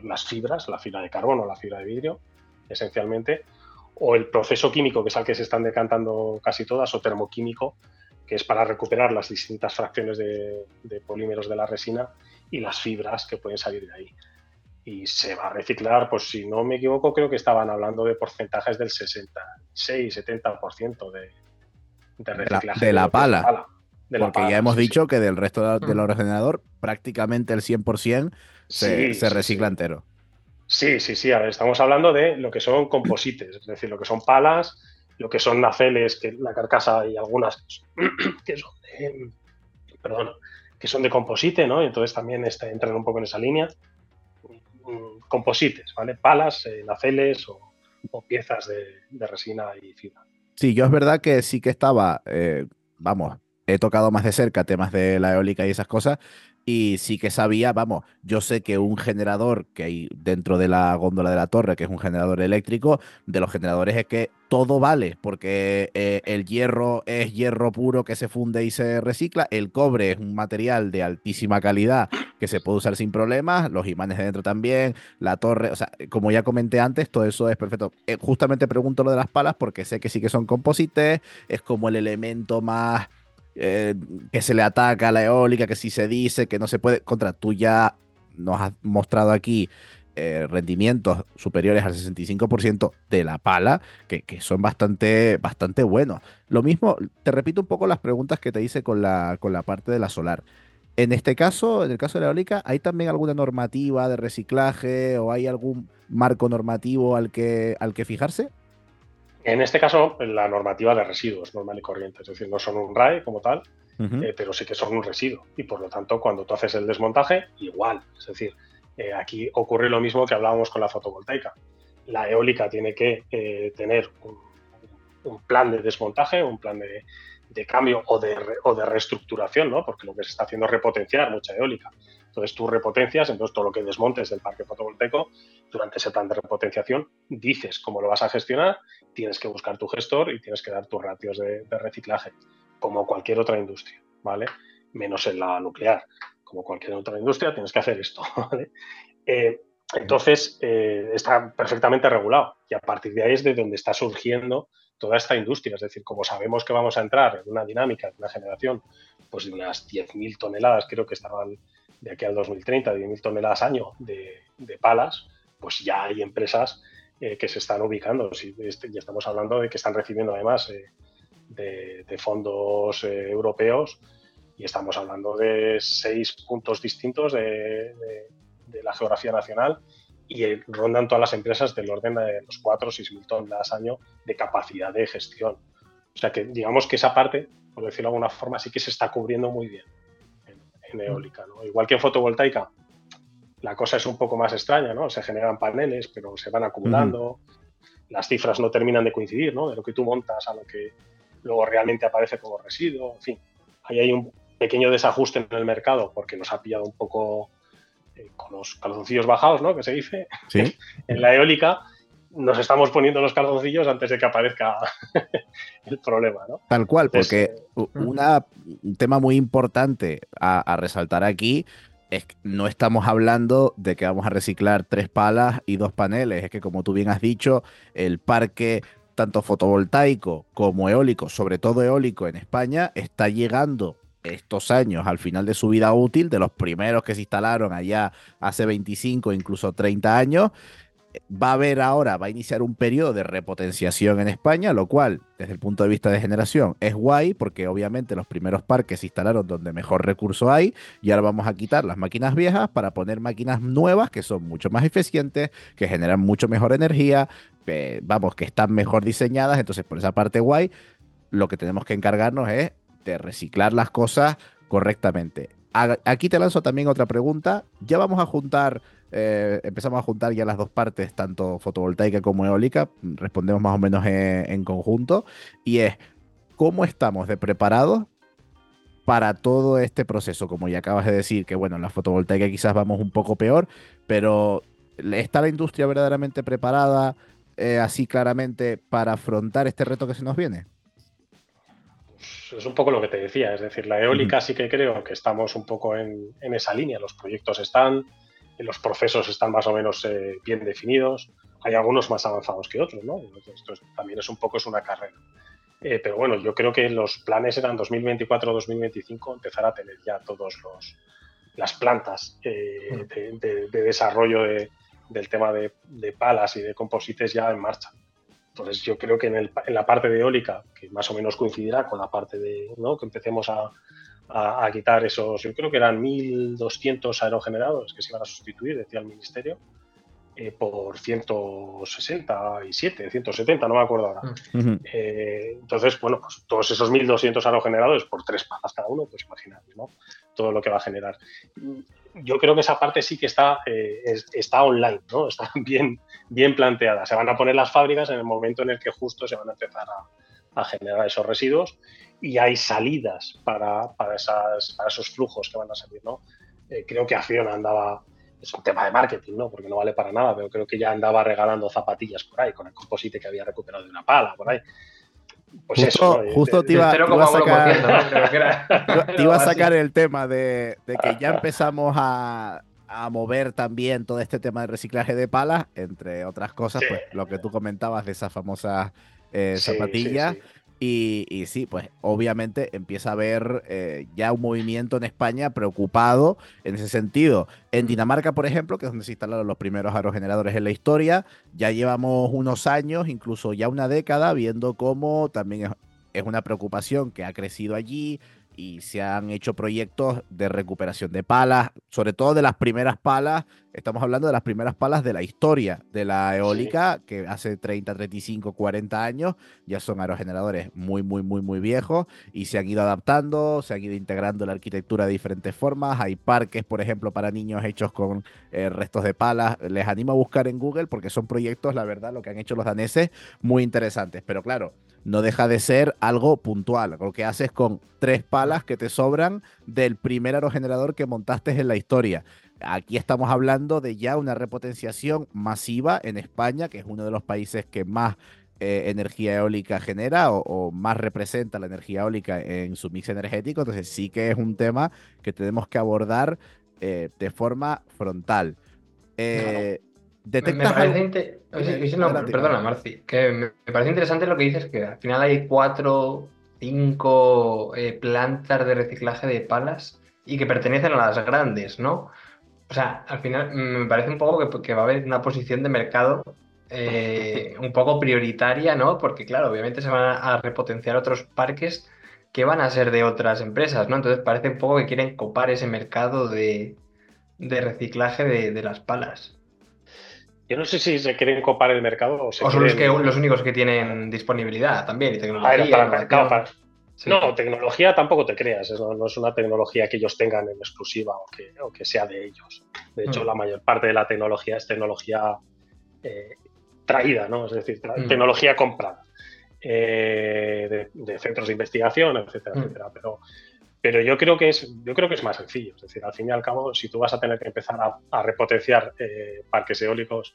las fibras, la fibra de carbono, la fibra de vidrio, esencialmente, o el proceso químico, que es al que se están decantando casi todas, o termoquímico, que es para recuperar las distintas fracciones de, polímeros de la resina y las fibras que pueden salir de ahí. Y se va a reciclar, pues si no me equivoco, creo que estaban hablando de porcentajes del 66-70% de, de reciclaje. De la, pala. Porque ya hemos dicho que del resto del ordenador prácticamente el 100% se, se recicla entero. Sí, sí, sí. A ver, estamos hablando de lo que son composites, es decir, lo que son palas, lo que son naceles, que la carcasa y algunas que son de, perdón, que son de composite, ¿no? Y entonces también está, entran un poco en esa línea. Composites, ¿vale? Palas, eh, o, piezas de, resina y fibra. Sí, yo es verdad que sí que estaba, eh, vamos, he tocado más de cerca temas de la eólica y esas cosas, y sí que sabía, vamos, yo sé que un generador que hay dentro de la góndola de la torre, que es un generador eléctrico, de los generadores es que todo vale, porque eh, el hierro es hierro puro que se funde y se recicla, el cobre es un material de altísima calidad que se puede usar sin problemas, los imanes de dentro también, la torre, o sea, como ya comenté antes, todo eso es perfecto. Eh, justamente pregunto lo de las palas porque sé que sí que son composites, es como el elemento más eh, que se le ataca a la eólica, que si se dice que no se puede, contra tú ya nos has mostrado aquí eh, rendimientos superiores al 65% de la pala, que, son bastante, bastante buenos. Lo mismo, te repito un poco las preguntas que te hice con la, con la parte de la solar. En este caso, en el caso de la eólica, ¿hay también alguna normativa de reciclaje o hay algún marco normativo al que, al que fijarse? En este caso, la normativa de residuos normal y corriente, es decir, no son un RAE como tal, eh, pero sí que son un residuo. Y por lo tanto, cuando tú haces el desmontaje, igual. Es decir, eh, aquí ocurre lo mismo que hablábamos con la fotovoltaica. La eólica tiene que eh, tener un, plan de desmontaje, un plan de, cambio o de, o de reestructuración, ¿no? porque lo que se está haciendo es repotenciar mucha eólica. Entonces tú repotencias, entonces todo lo que desmontes del parque fotovoltaico, durante ese plan de repotenciación, dices cómo lo vas a gestionar, tienes que buscar tu gestor y tienes que dar tus ratios de, reciclaje, como cualquier otra industria, ¿vale? Menos en la nuclear. Como cualquier otra industria, tienes que hacer esto, ¿vale? Eh, entonces, eh, está perfectamente regulado y a partir de ahí es de donde está surgiendo toda esta industria. Es decir, como sabemos que vamos a entrar en una dinámica, en una generación, pues de unas 10.000 toneladas, creo que estaban de aquí al 2030, 10.000 toneladas año de, palas, pues ya hay empresas eh, que se están ubicando. Si, este, ya estamos hablando de que están recibiendo además eh, de, fondos eh, europeos y estamos hablando de seis puntos distintos de, la geografía nacional y rondan todas las empresas del orden de los 4 o 6 mil toneladas año de capacidad de gestión. O sea que digamos que esa parte, por decirlo de alguna forma, sí que se está cubriendo muy bien eólica. ¿no? Igual que en fotovoltaica, la cosa es un poco más extraña, ¿no? Se generan paneles, pero se van acumulando, las cifras no terminan de coincidir, ¿no? De lo que tú montas a lo que luego realmente aparece como residuo, en fin. Ahí hay un pequeño desajuste en el mercado porque nos ha pillado un poco eh, con los calzoncillos bajados, ¿no? Que se dice, en la eólica nos estamos poniendo los calzoncillos antes de que aparezca el problema, ¿no? Tal cual, porque una, un tema muy importante a, resaltar aquí es que no estamos hablando de que vamos a reciclar tres palas y dos paneles, es que como tú bien has dicho, el parque tanto fotovoltaico como eólico, sobre todo eólico en España, está llegando estos años al final de su vida útil, de los primeros que se instalaron allá hace 25, incluso 30 años, va a haber ahora, va a iniciar un periodo de repotenciación en España, lo cual, desde el punto de vista de generación, es guay, porque obviamente los primeros parques se instalaron donde mejor recurso hay, y ahora vamos a quitar las máquinas viejas para poner máquinas nuevas que son mucho más eficientes, que generan mucho mejor energía, vamos, que están mejor diseñadas, entonces por esa parte guay, lo que tenemos que encargarnos es de reciclar las cosas correctamente. Aquí te lanzo también otra pregunta, ya vamos a juntar eh, empezamos a juntar ya las dos partes, tanto fotovoltaica como eólica, respondemos más o menos en, conjunto, y es cómo estamos de preparados para todo este proceso, como ya acabas de decir, que bueno, en la fotovoltaica quizás vamos un poco peor, pero ¿está la industria verdaderamente preparada eh, así claramente para afrontar este reto que se nos viene? es un poco lo que te decía, es decir, la eólica sí que creo que estamos un poco en, en esa línea, los proyectos están, los procesos están más o menos eh, bien definidos. Hay algunos más avanzados que otros, ¿no? Esto también es un poco es una carrera. Eh, pero bueno, yo creo que los planes eran 2024-2025 empezar a tener ya todos los las plantas eh, de, desarrollo del tema de, palas y de composites ya en marcha. Entonces yo creo que en, en, la parte de eólica, que más o menos coincidirá con la parte de ¿no? que empecemos a, a, quitar esos, yo creo que eran 1.200 aerogeneradores que se iban a sustituir, decía el Ministerio, eh, por 167, 170, no me acuerdo ahora. Mm. Eh, entonces, bueno, pues todos esos 1.200 aerogeneradores por tres palas cada uno, pues imagínate, ¿no? Todo lo que va a generar. Yo creo que esa parte sí que está, eh, está online, ¿no? Está bien, bien planteada. Se van a poner las fábricas en el momento en el que justo se van a empezar a, a generar esos residuos y hay salidas para, para, esas, para esos flujos que van a salir, ¿no? Eh, creo que Acción andaba, es un tema de marketing, ¿no? Porque no vale para nada, pero creo que ya andaba regalando zapatillas por ahí con el composite que había recuperado de una pala por ahí. Pues justo, eso, justo te, iba, a sacar, iba a sacar el tema de, de que ya empezamos a, a mover también todo este tema de reciclaje de palas, entre otras cosas, pues lo que tú comentabas de esas famosas eh, zapatillas. Y, sí, pues obviamente empieza a haber eh, ya un movimiento en España preocupado en ese sentido. En Dinamarca, por ejemplo, que es donde se instalaron los primeros aerogeneradores en la historia, ya llevamos unos años, incluso ya una década, viendo cómo también es una preocupación que ha crecido allí, y se han hecho proyectos de recuperación de palas, sobre todo de las primeras palas. Estamos hablando de las primeras palas de la historia de la eólica, que hace 30, 35, 40 años ya son aerogeneradores muy, muy, muy, muy viejos y se han ido adaptando, se han ido integrando la arquitectura de diferentes formas. Hay parques, por ejemplo, para niños hechos con eh, restos de palas. Les animo a buscar en Google porque son proyectos, la verdad, lo que han hecho los daneses, muy interesantes. Pero claro, no deja de ser algo puntual. Lo que haces con tres palas que te sobran del primer aerogenerador que montaste en la historia. Aquí estamos hablando de ya una repotenciación masiva en España, que es uno de los países que más eh, energía eólica genera o, más representa la energía eólica en su mix energético. Entonces sí que es un tema que tenemos que abordar eh, de forma frontal. Eh, me, parece perdona, Marci, que me, parece interesante lo que dices, que al final hay cuatro, cinco eh, plantas de reciclaje de palas y que pertenecen a las grandes, ¿no? O sea, al final me parece un poco que, va a haber una posición de mercado eh, un poco prioritaria, ¿no? Porque, claro, obviamente se van a, repotenciar otros parques que van a ser de otras empresas, ¿no? Entonces parece un poco que quieren copar ese mercado de, reciclaje de las palas. Yo no sé si se quieren copar el mercado o, son los, que, los únicos que tienen disponibilidad también y tecnología. Ah, para el mercado, No, tecnología tampoco te creas, no, es una tecnología que ellos tengan en exclusiva o que, que sea de ellos. De hecho, mm. la mayor parte de la tecnología es tecnología eh, traída, ¿no? Es decir, mm. tecnología comprada eh, de, centros de investigación, etcétera, mm. etcétera. Pero, pero yo creo que es, yo creo que es más sencillo. Es decir, al fin y al cabo, si tú vas a tener que empezar a, repotenciar eh, parques eólicos,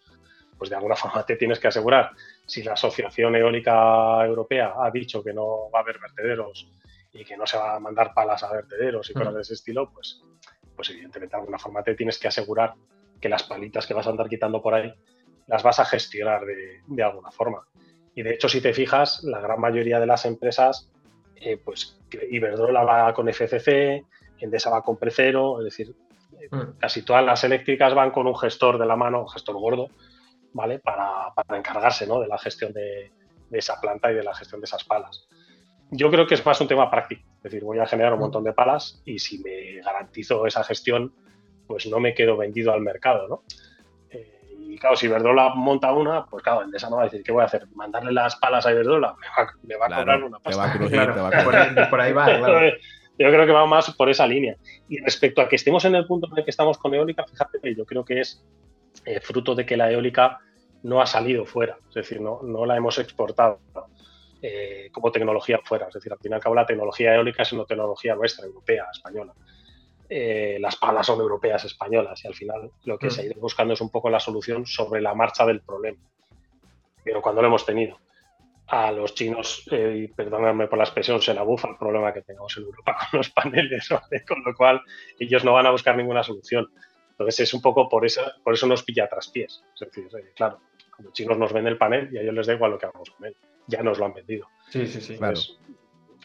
pues de alguna forma te tienes que asegurar si la Asociación Eólica Europea ha dicho que no va a haber vertederos y que no se va a mandar palas a vertederos y cosas de ese estilo, pues, pues evidentemente de alguna forma te tienes que asegurar que las palitas que vas a andar quitando por ahí las vas a gestionar de, alguna forma. Y de hecho, si te fijas, la gran mayoría de las empresas, eh, pues Iberdrola va con FCC, Endesa va con Precero, es decir, mm. casi todas las eléctricas van con un gestor de la mano, un gestor gordo, ¿vale? Para, encargarse de la gestión de, esa planta y de la gestión de esas palas. Yo creo que es más un tema práctico, es decir, voy a generar un montón de palas y si me garantizo esa gestión, pues no me quedo vendido al mercado, ¿no? Eh, y claro, si Iberdrola monta una, pues claro, Endesa no va a decir, ¿qué voy a hacer? ¿Mandarle las palas a Iberdrola? Me va, a cobrar una pasta. Por, ahí, va, Yo creo que va más por esa línea. Y respecto a que estemos en el punto en el que estamos con eólica, fíjate, yo creo que es eh, fruto de que la eólica no ha salido fuera, es decir, no, no la hemos exportado eh, como tecnología fuera. Es decir, al fin y al cabo la tecnología eólica es una tecnología nuestra, europea, española. Eh, las palas son europeas, españolas, y al final lo que se ha ido buscando es un poco la solución sobre la marcha del problema. Pero cuando lo hemos tenido, a los chinos, y perdóname por la expresión, se la bufa el problema que tenemos en Europa con los paneles, con lo cual ellos no van a buscar ninguna solución. Entonces es un poco por eso, por eso nos pilla a traspiés. Es decir, eh, claro, los chinos nos venden el panel y a ellos les da igual lo que hagamos con él. Ya nos lo han vendido. Sí, sí, sí.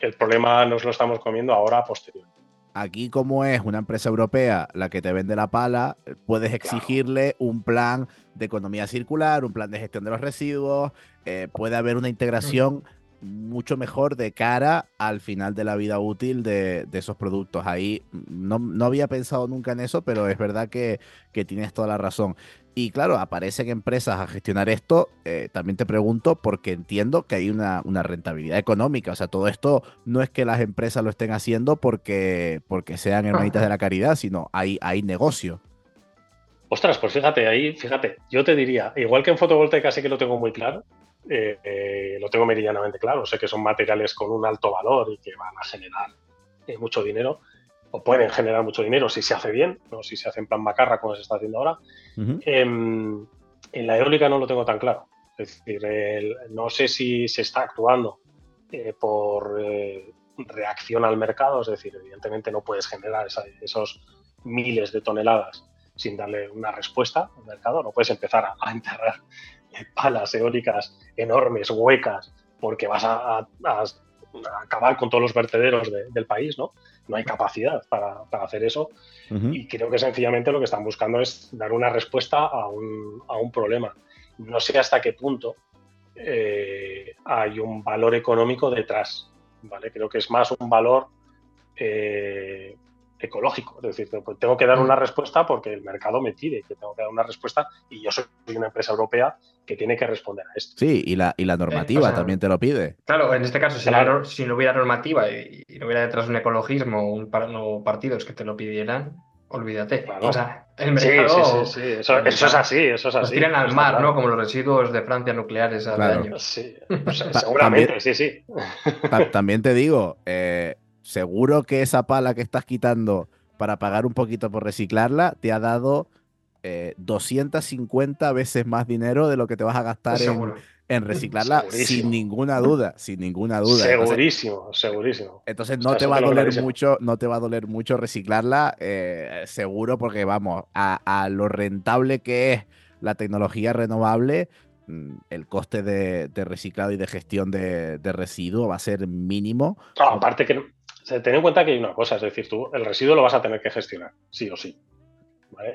el problema nos lo estamos comiendo ahora a posteriori. Aquí, como es una empresa europea la que te vende la pala, puedes exigirle un plan de economía circular, un plan de gestión de los residuos, eh, puede haber una integración mucho mejor de cara al final de la vida útil de, esos productos. Ahí no, había pensado nunca en eso, pero es verdad que, tienes toda la razón. Y claro, aparecen empresas a gestionar esto. Eh, también te pregunto, porque entiendo que hay una, rentabilidad económica. O sea, todo esto no es que las empresas lo estén haciendo porque, porque sean hermanitas de la caridad, sino hay, hay negocio. Ostras, pues fíjate, ahí, fíjate, yo te diría, igual que en fotovoltaica sí que lo tengo muy claro, eh, eh, lo tengo meridianamente claro. Sé que son materiales con un alto valor y que van a generar eh, mucho dinero, o pueden generar mucho dinero si se hace bien, no si se hace en plan macarra como se está haciendo ahora. Em, en la eólica no lo tengo tan claro. Es decir, no sé si se está actuando por reacción al mercado, es decir, evidentemente no puedes generar esos miles de toneladas sin darle una respuesta al mercado, no puedes empezar a enterrar palas eólicas enormes, huecas, porque vas a, acabar con todos los vertederos del país, ¿no? No hay capacidad para, hacer eso. Y creo que sencillamente lo que están buscando es dar una respuesta a un, problema. No sé hasta qué punto eh, hay un valor económico detrás. ¿vale? Creo que es más un valor eh, ecológico. Es decir, tengo que dar una mm. respuesta porque el mercado me pide que tengo que dar una respuesta y yo soy una empresa europea que tiene que responder a esto. Sí, y la, y la normativa eh, también te lo pide. Claro, en este caso, si, si no hubiera normativa y, no hubiera detrás un ecologismo o un no, partidos que te lo pidieran, olvídate. O sea, el mercado. Sí, sí, sí, Eso, es así, eso es así. tiran al mar, ¿no? Como los residuos de Francia nucleares al año. Sí, seguramente, sí, sí. También te digo, eh, seguro que esa pala que estás quitando para pagar un poquito por reciclarla te ha dado 250 eh, veces más dinero de lo que te vas a gastar en, reciclarla sin ninguna duda, sin ninguna duda. Segurísimo, segurísimo. Entonces no te va a doler mucho, no te va a doler mucho reciclarla, eh, seguro, porque vamos, a, lo rentable que es la tecnología renovable, mm, el coste de, reciclado y de gestión de, de residuos va a ser mínimo. aparte que ten en cuenta que hay una cosa, es decir, tú el residuo lo vas a tener que gestionar, sí o sí.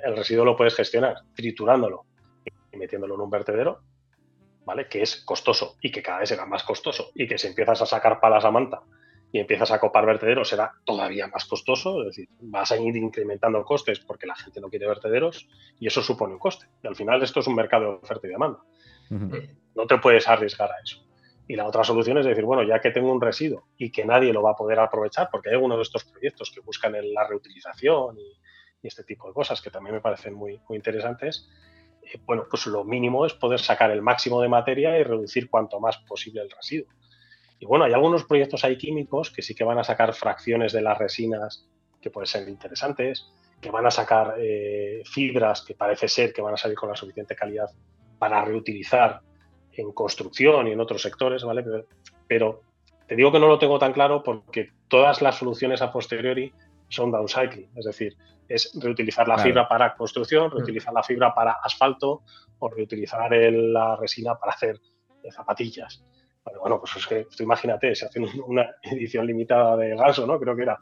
El residuo lo puedes gestionar triturándolo y metiéndolo en un vertedero, ¿vale? Que es costoso y que cada vez será más costoso y que si empiezas a sacar palas a manta y empiezas a copar vertederos será todavía más costoso, es decir, vas a ir incrementando costes porque la gente no quiere vertederos y eso supone un coste. Y al final esto es un mercado de oferta y demanda. No te puedes arriesgar a eso. Y la otra solución es decir, bueno, ya que tengo un residuo y que nadie lo va a poder aprovechar, porque hay algunos de estos proyectos que buscan la reutilización y, este tipo de cosas que también me parecen muy, muy interesantes, eh, bueno, pues lo mínimo es poder sacar el máximo de materia y reducir cuanto más posible el residuo. Y bueno, hay algunos proyectos ahí químicos que sí que van a sacar fracciones de las resinas que pueden ser interesantes, que van a sacar eh, fibras que parece ser que van a salir con la suficiente calidad para reutilizar en construcción y en otros sectores, ¿vale? Pero, te digo que no lo tengo tan claro porque todas las soluciones a posteriori son downcycling, es decir, es reutilizar la fibra para construcción, mm. reutilizar la fibra para asfalto o reutilizar la resina para hacer zapatillas. Bueno, pues es que tú imagínate, se hace una edición limitada de ganso, ¿no? Creo que era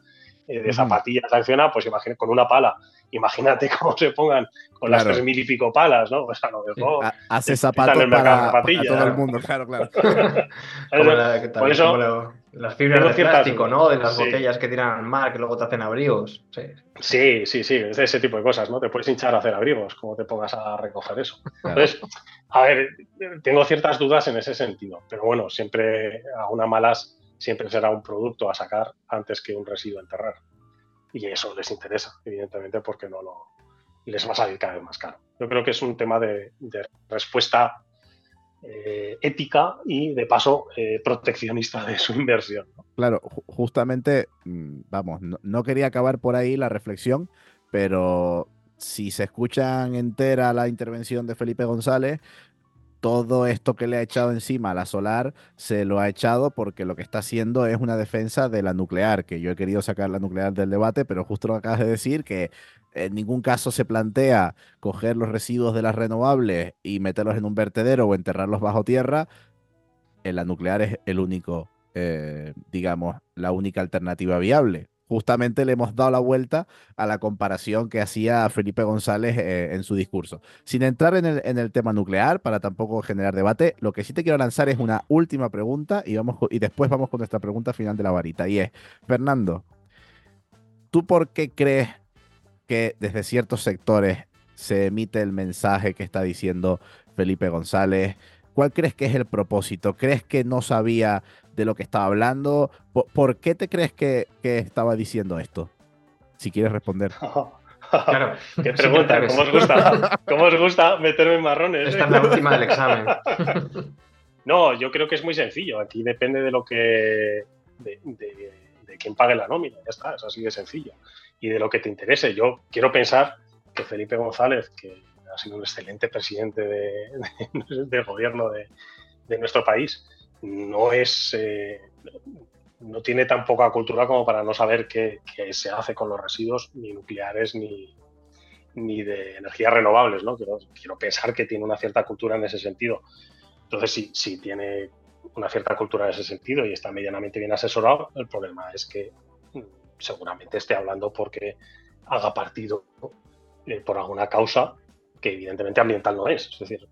eh, de zapatillas acciona, pues imagínate, con una pala. Imagínate cómo se pongan con las tres mil y pico palas, ¿no? Pues a lo mejor. Hace zapatos para, para, todo el mundo, claro, claro. Por eso. las fibras de plástico, ¿no? De las botellas que tiran al mar, que luego te hacen abrigos. Sí. sí, sí, ese tipo de cosas, ¿no? Te puedes hinchar a hacer abrigos, como te pongas a recoger eso. Entonces, a ver, tengo ciertas dudas en ese sentido, pero bueno, siempre a una malas siempre será un producto a sacar antes que un residuo a enterrar. Y eso les interesa, evidentemente, porque no lo, les va a salir cada vez más caro. Yo creo que es un tema de, respuesta eh, ética y, de paso, eh, proteccionista de su inversión. Claro, justamente, mm, vamos, no, quería acabar por ahí la reflexión, pero si se escuchan entera la intervención de Felipe González, todo esto que le ha echado encima a la solar se lo ha echado porque lo que está haciendo es una defensa de la nuclear, que yo he querido sacar la nuclear del debate, pero justo lo acabas de decir que en ningún caso se plantea coger los residuos de las renovables y meterlos en un vertedero o enterrarlos bajo tierra. En la nuclear es el único, eh, digamos, la única alternativa viable justamente le hemos dado la vuelta a la comparación que hacía Felipe González eh, en su discurso. Sin entrar en el, tema nuclear, para tampoco generar debate, lo que sí te quiero lanzar es una última pregunta y, vamos, y después vamos con nuestra pregunta final de la varita. Y es, Fernando, ¿tú por qué crees que desde ciertos sectores se emite el mensaje que está diciendo Felipe González? ¿Cuál crees que es el propósito? ¿Crees que no sabía de lo que estaba hablando. ¿Por, qué te crees que, estaba diciendo esto? Si quieres responder. Claro. Qué pregunta, ¿cómo os gusta? ¿Cómo os gusta meterme en marrones? Esta es la última del examen. No, yo creo que es muy sencillo. Aquí depende de lo que. de, de, quién pague la nómina. Ya está, es así de sencillo. Y de lo que te interese. Yo quiero pensar que Felipe González, que ha sido un excelente presidente de, gobierno de, de nuestro país, no es. Eh, no tiene tan poca cultura como para no saber qué, se hace con los residuos, ni nucleares, ni, ni de energías renovables, ¿no? Quiero, pensar que tiene una cierta cultura en ese sentido. Entonces, si, si tiene una cierta cultura en ese sentido y está medianamente bien asesorado, el problema es que mm, seguramente esté hablando porque haga partido eh, por alguna causa que evidentemente ambiental no es. Es decir,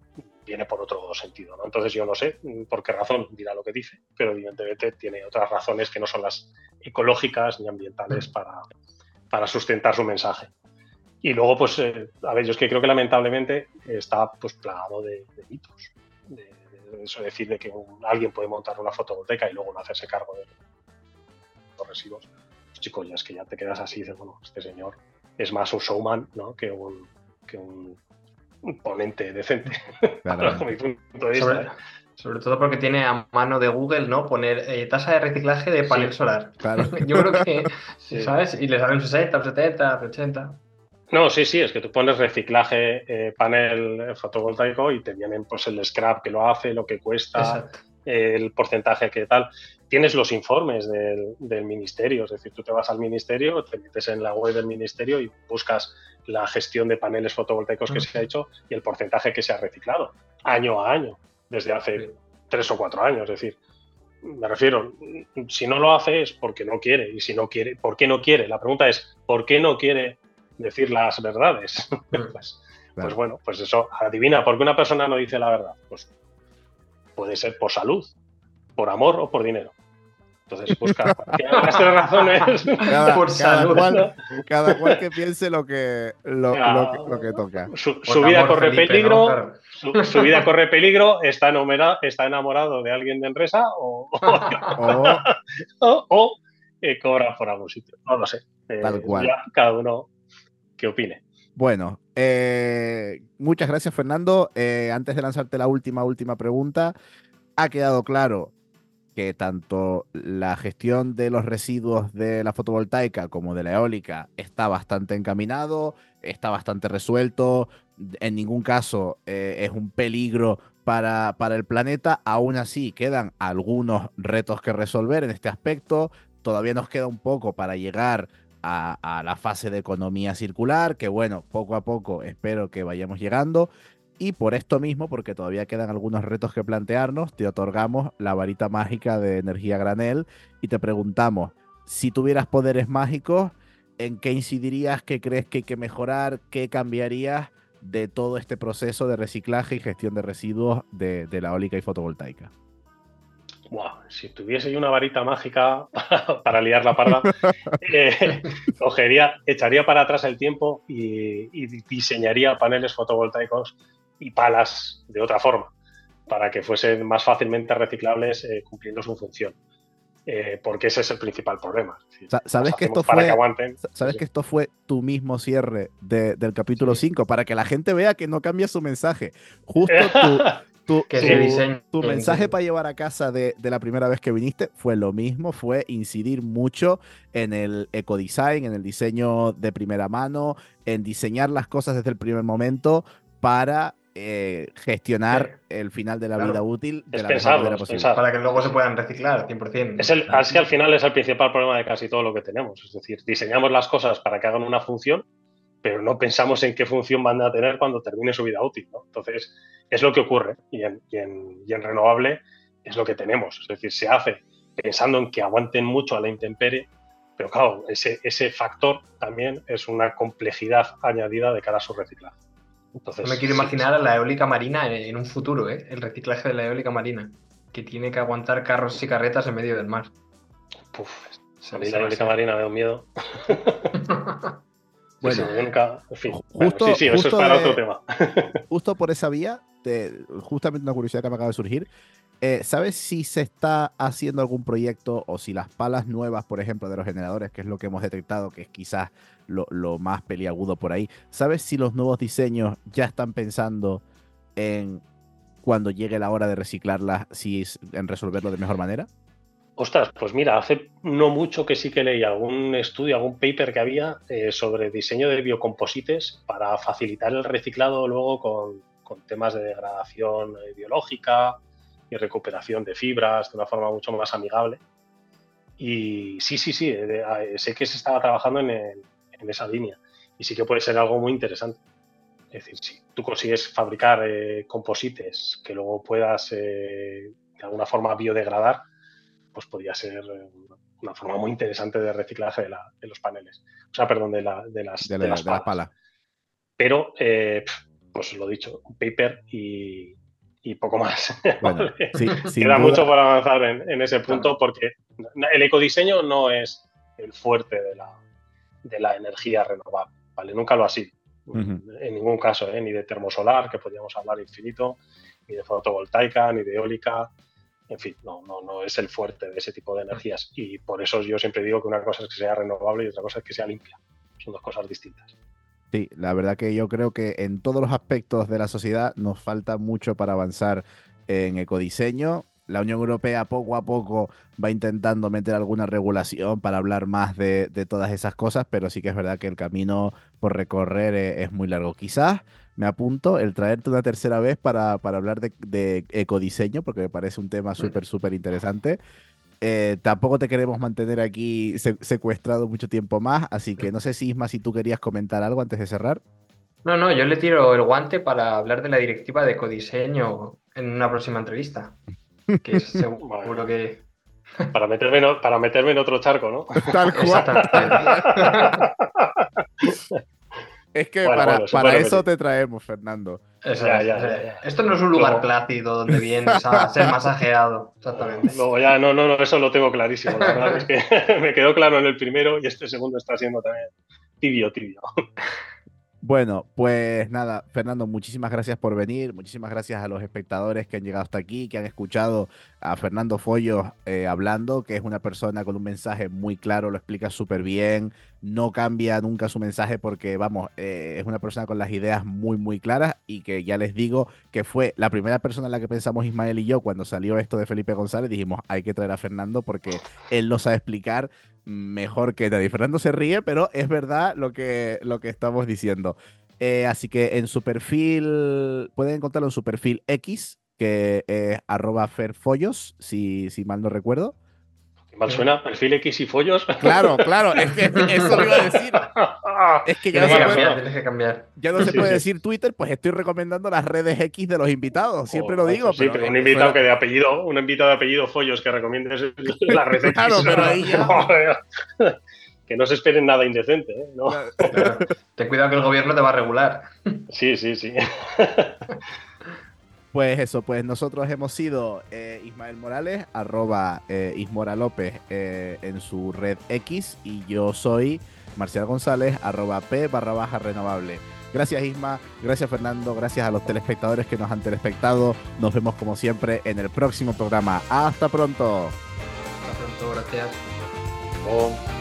viene por otro sentido. ¿no? Entonces yo no sé por qué razón dirá lo que dice, pero evidentemente tiene otras razones que no son las ecológicas ni ambientales mm. para, para sustentar su mensaje. Y luego, pues, eh, a ver, yo es que creo que lamentablemente está pues plagado de, mitos. De, eso decir de que alguien puede montar una fotovoltaica y luego no hacerse cargo de los residuos. Pues chicos, ya es que ya te quedas así dices, bueno, este señor es más un showman ¿no? que un, que un un ponente decente. ¿eh? Sobre, todo porque tiene a mano de Google, ¿no? Poner eh, tasa de reciclaje de panel solar. Yo creo que, ¿sabes? Y le salen 60, 70, 80. No, sí, sí, es que tú pones reciclaje eh, panel fotovoltaico y te vienen pues el scrap que lo hace, lo que cuesta, el porcentaje que tal. Tienes los informes del, del, ministerio, es decir, tú te vas al ministerio, te metes en la web del ministerio y buscas la gestión de paneles fotovoltaicos que se ha hecho y el porcentaje que se ha reciclado año a año, desde hace tres o cuatro años. Es decir, me refiero, si no lo hace es porque no quiere. Y si no quiere, ¿por qué no quiere? La pregunta es, ¿por qué no quiere decir las verdades? Pues, pues, bueno, pues eso, adivina, ¿por qué una persona no dice la verdad? Pues puede ser por salud, por amor o por dinero. Entonces busca las tres razones. Cada, Por cada salud, cual, cada cual que piense lo que, lo, lo que, lo que toca. Su, vida amor, corre Felipe, peligro, ¿no? Claro. su, su vida corre peligro, está enamorado, está enamorado de alguien de Enresa o, O, o, o, eh, cobra por algún sitio. No lo sé. Eh, Tal cual. ya cada uno que opine. Bueno, eh, muchas gracias Fernando. Eh, antes de lanzarte la última, última pregunta, ha quedado claro que tanto la gestión de los residuos de la fotovoltaica como de la eólica está bastante encaminado, está bastante resuelto, en ningún caso eh, es un peligro para, para el planeta, aún así quedan algunos retos que resolver en este aspecto, todavía nos queda un poco para llegar a, a, la fase de economía circular, que bueno, poco a poco espero que vayamos llegando. Y por esto mismo, porque todavía quedan algunos retos que plantearnos, te otorgamos la varita mágica de energía granel y te preguntamos, si tuvieras poderes mágicos, ¿en qué incidirías? ¿Qué crees que hay que mejorar? ¿Qué cambiarías de todo este proceso de reciclaje y gestión de residuos de, de la eólica y fotovoltaica? Wow, si tuviese yo una varita mágica para liar la parda, eh, cogería, echaría para atrás el tiempo y, y, diseñaría paneles fotovoltaicos y palas de otra forma, para que fuesen más fácilmente reciclables eh, cumpliendo su función. Eh, porque ese es el principal problema. ¿Sabes que esto fue, que ¿sabes que esto fue tu mismo cierre de, del capítulo sí. 5? Para que la gente vea que no cambia su mensaje. Justo tu, tu, tu, diseño, tu mensaje para llevar a casa de, de, la primera vez que viniste fue lo mismo, fue incidir mucho en el ecodesign, en el diseño de primera mano, en diseñar las cosas desde el primer momento para eh, gestionar sí. el final de la claro. vida útil de es la pensarlo, manera posible. Pensar. Para que luego se puedan reciclar 100%. Es, el, es que al final es el principal problema de casi todo lo que tenemos. Es decir, diseñamos las cosas para que hagan una función, pero no pensamos en qué función van a tener cuando termine su vida útil. ¿no? Entonces, es lo que ocurre. Y en, y, en, y en, renovable es lo que tenemos. Es decir, se hace pensando en que aguanten mucho a la intemperie, pero claro, ese, ese factor también es una complejidad añadida de cara a su reciclaje. Entonces, no me quiero imaginar a la eólica marina en, en, un futuro, ¿eh? el reciclaje de la eólica marina, que tiene que aguantar carros y carretas en medio del mar. Uf, a mí la eólica marina me da un miedo. Bueno, sí, nunca, en fin. Justo, bueno, sí, sí, eso es para de, otro tema. justo por esa vía, te, justamente una curiosidad que me acaba de surgir. Eh, ¿Sabes si se está haciendo algún proyecto o si las palas nuevas, por ejemplo, de los generadores, que es lo que hemos detectado, que es quizás lo, más peliagudo por ahí, ¿sabes si los nuevos diseños ya están pensando en cuando llegue la hora de reciclarlas, si es en resolverlo de mejor manera? Ostras, pues mira, hace no mucho que sí que leí algún estudio, algún paper que había eh, sobre diseño de biocomposites para facilitar el reciclado luego con, con temas de degradación eh, biológica y recuperación de fibras de una forma mucho más amigable. Y sí, sí, sí, sé que se estaba trabajando en, el, en, esa línea y sí que puede ser algo muy interesante. Es decir, si tú consigues fabricar eh, composites que luego puedas de alguna forma biodegradar, pues podría ser una forma muy interesante de reciclaje de, la, de los paneles. O sea, perdón, de, la, de las, de, la, las de la pala. Pero, eh, pues lo dicho, un paper y, y poco más. Bueno, sí, Queda duda. mucho por avanzar en, en ese punto porque el ecodiseño no es el fuerte de la, de la energía renovable, ¿vale? Nunca lo ha sido. Uh -huh. En ningún caso, ¿eh? ni de termosolar, que podríamos hablar infinito, ni de fotovoltaica, ni de eólica, en fin, no, no, no es el fuerte de ese tipo de energías. Y por eso yo siempre digo que una cosa es que sea renovable y otra cosa es que sea limpia. Son dos cosas distintas. Sí, la verdad que yo creo que en todos los aspectos de la sociedad nos falta mucho para avanzar en ecodiseño. La Unión Europea poco a poco va intentando meter alguna regulación para hablar más de, de todas esas cosas, pero sí que es verdad que el camino por recorrer es, es muy largo. Quizás me apunto el traerte una tercera vez para, para hablar de, de, ecodiseño, porque me parece un tema súper, súper interesante. Eh, tampoco te queremos mantener aquí secuestrado mucho tiempo más, así que no sé si Isma, si tú querías comentar algo antes de cerrar. No, no, yo le tiro el guante para hablar de la directiva de ecodiseño en una próxima entrevista. Que es seguro que. Para meterme, en, para meterme en otro charco, ¿no? Tal cual. Es que Bueno, para, bueno, eso te traemos, Fernando. Eso Ya, ya, ya. Esto no es un lugar Luego- plácido donde vienes a ser masajeado. Exactamente. Luego ya, no, no, no, eso lo tengo clarísimo. La verdad es que me quedó claro en el primero y este segundo está siendo también tibio, tibio. Bueno, pues nada, Fernando, muchísimas gracias por venir, muchísimas gracias a los espectadores que han llegado hasta aquí, que han escuchado a Fernando Follos eh, hablando, que es una persona con un mensaje muy claro, lo explica súper bien, no cambia nunca su mensaje porque, vamos, eh, es una persona con las ideas muy, muy claras y que ya les digo que fue la primera persona en la que pensamos Ismael y yo cuando salió esto de Felipe González, dijimos, hay que traer a Fernando porque él lo sabe explicar mejor que nadie. Fernando se ríe, pero es verdad lo que, lo que estamos diciendo. Eh, así que en su perfil, pueden encontrarlo en su perfil X, que es arroba ferfollos, si, si mal no recuerdo. Qué Mal suena, perfil X y follos. Claro, claro, es que eso lo iba a decir. Es que ya no Tienes se que puede, cambiar, tienes que cambiar. ya no se Sí, puede sí. decir Twitter, pues estoy recomendando las redes X de los invitados. Siempre lo Joder, digo. sí, pero un invitado fuera- que de apellido, un invitado de apellido Follos que recomiendes la red X. Claro, pero ahí ya-. Que no se esperen nada indecente, ¿eh? ¿No? Claro. Ten cuidado que el gobierno te va a regular. Sí, sí, sí. Pues eso, pues nosotros hemos sido eh, Ismael Morales, arroba eh, Ismora López eh, en su red X y yo soy Marcial González, arroba P barra baja renovable. Gracias Isma, gracias Fernando, gracias a los telespectadores que nos han telespectado. Nos vemos como siempre en el próximo programa. Hasta pronto. Hasta pronto, gracias. Oh.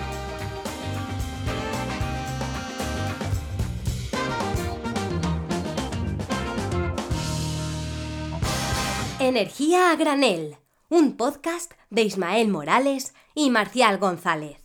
Energía a granel, un podcast de Ismael Morales y Marcial González.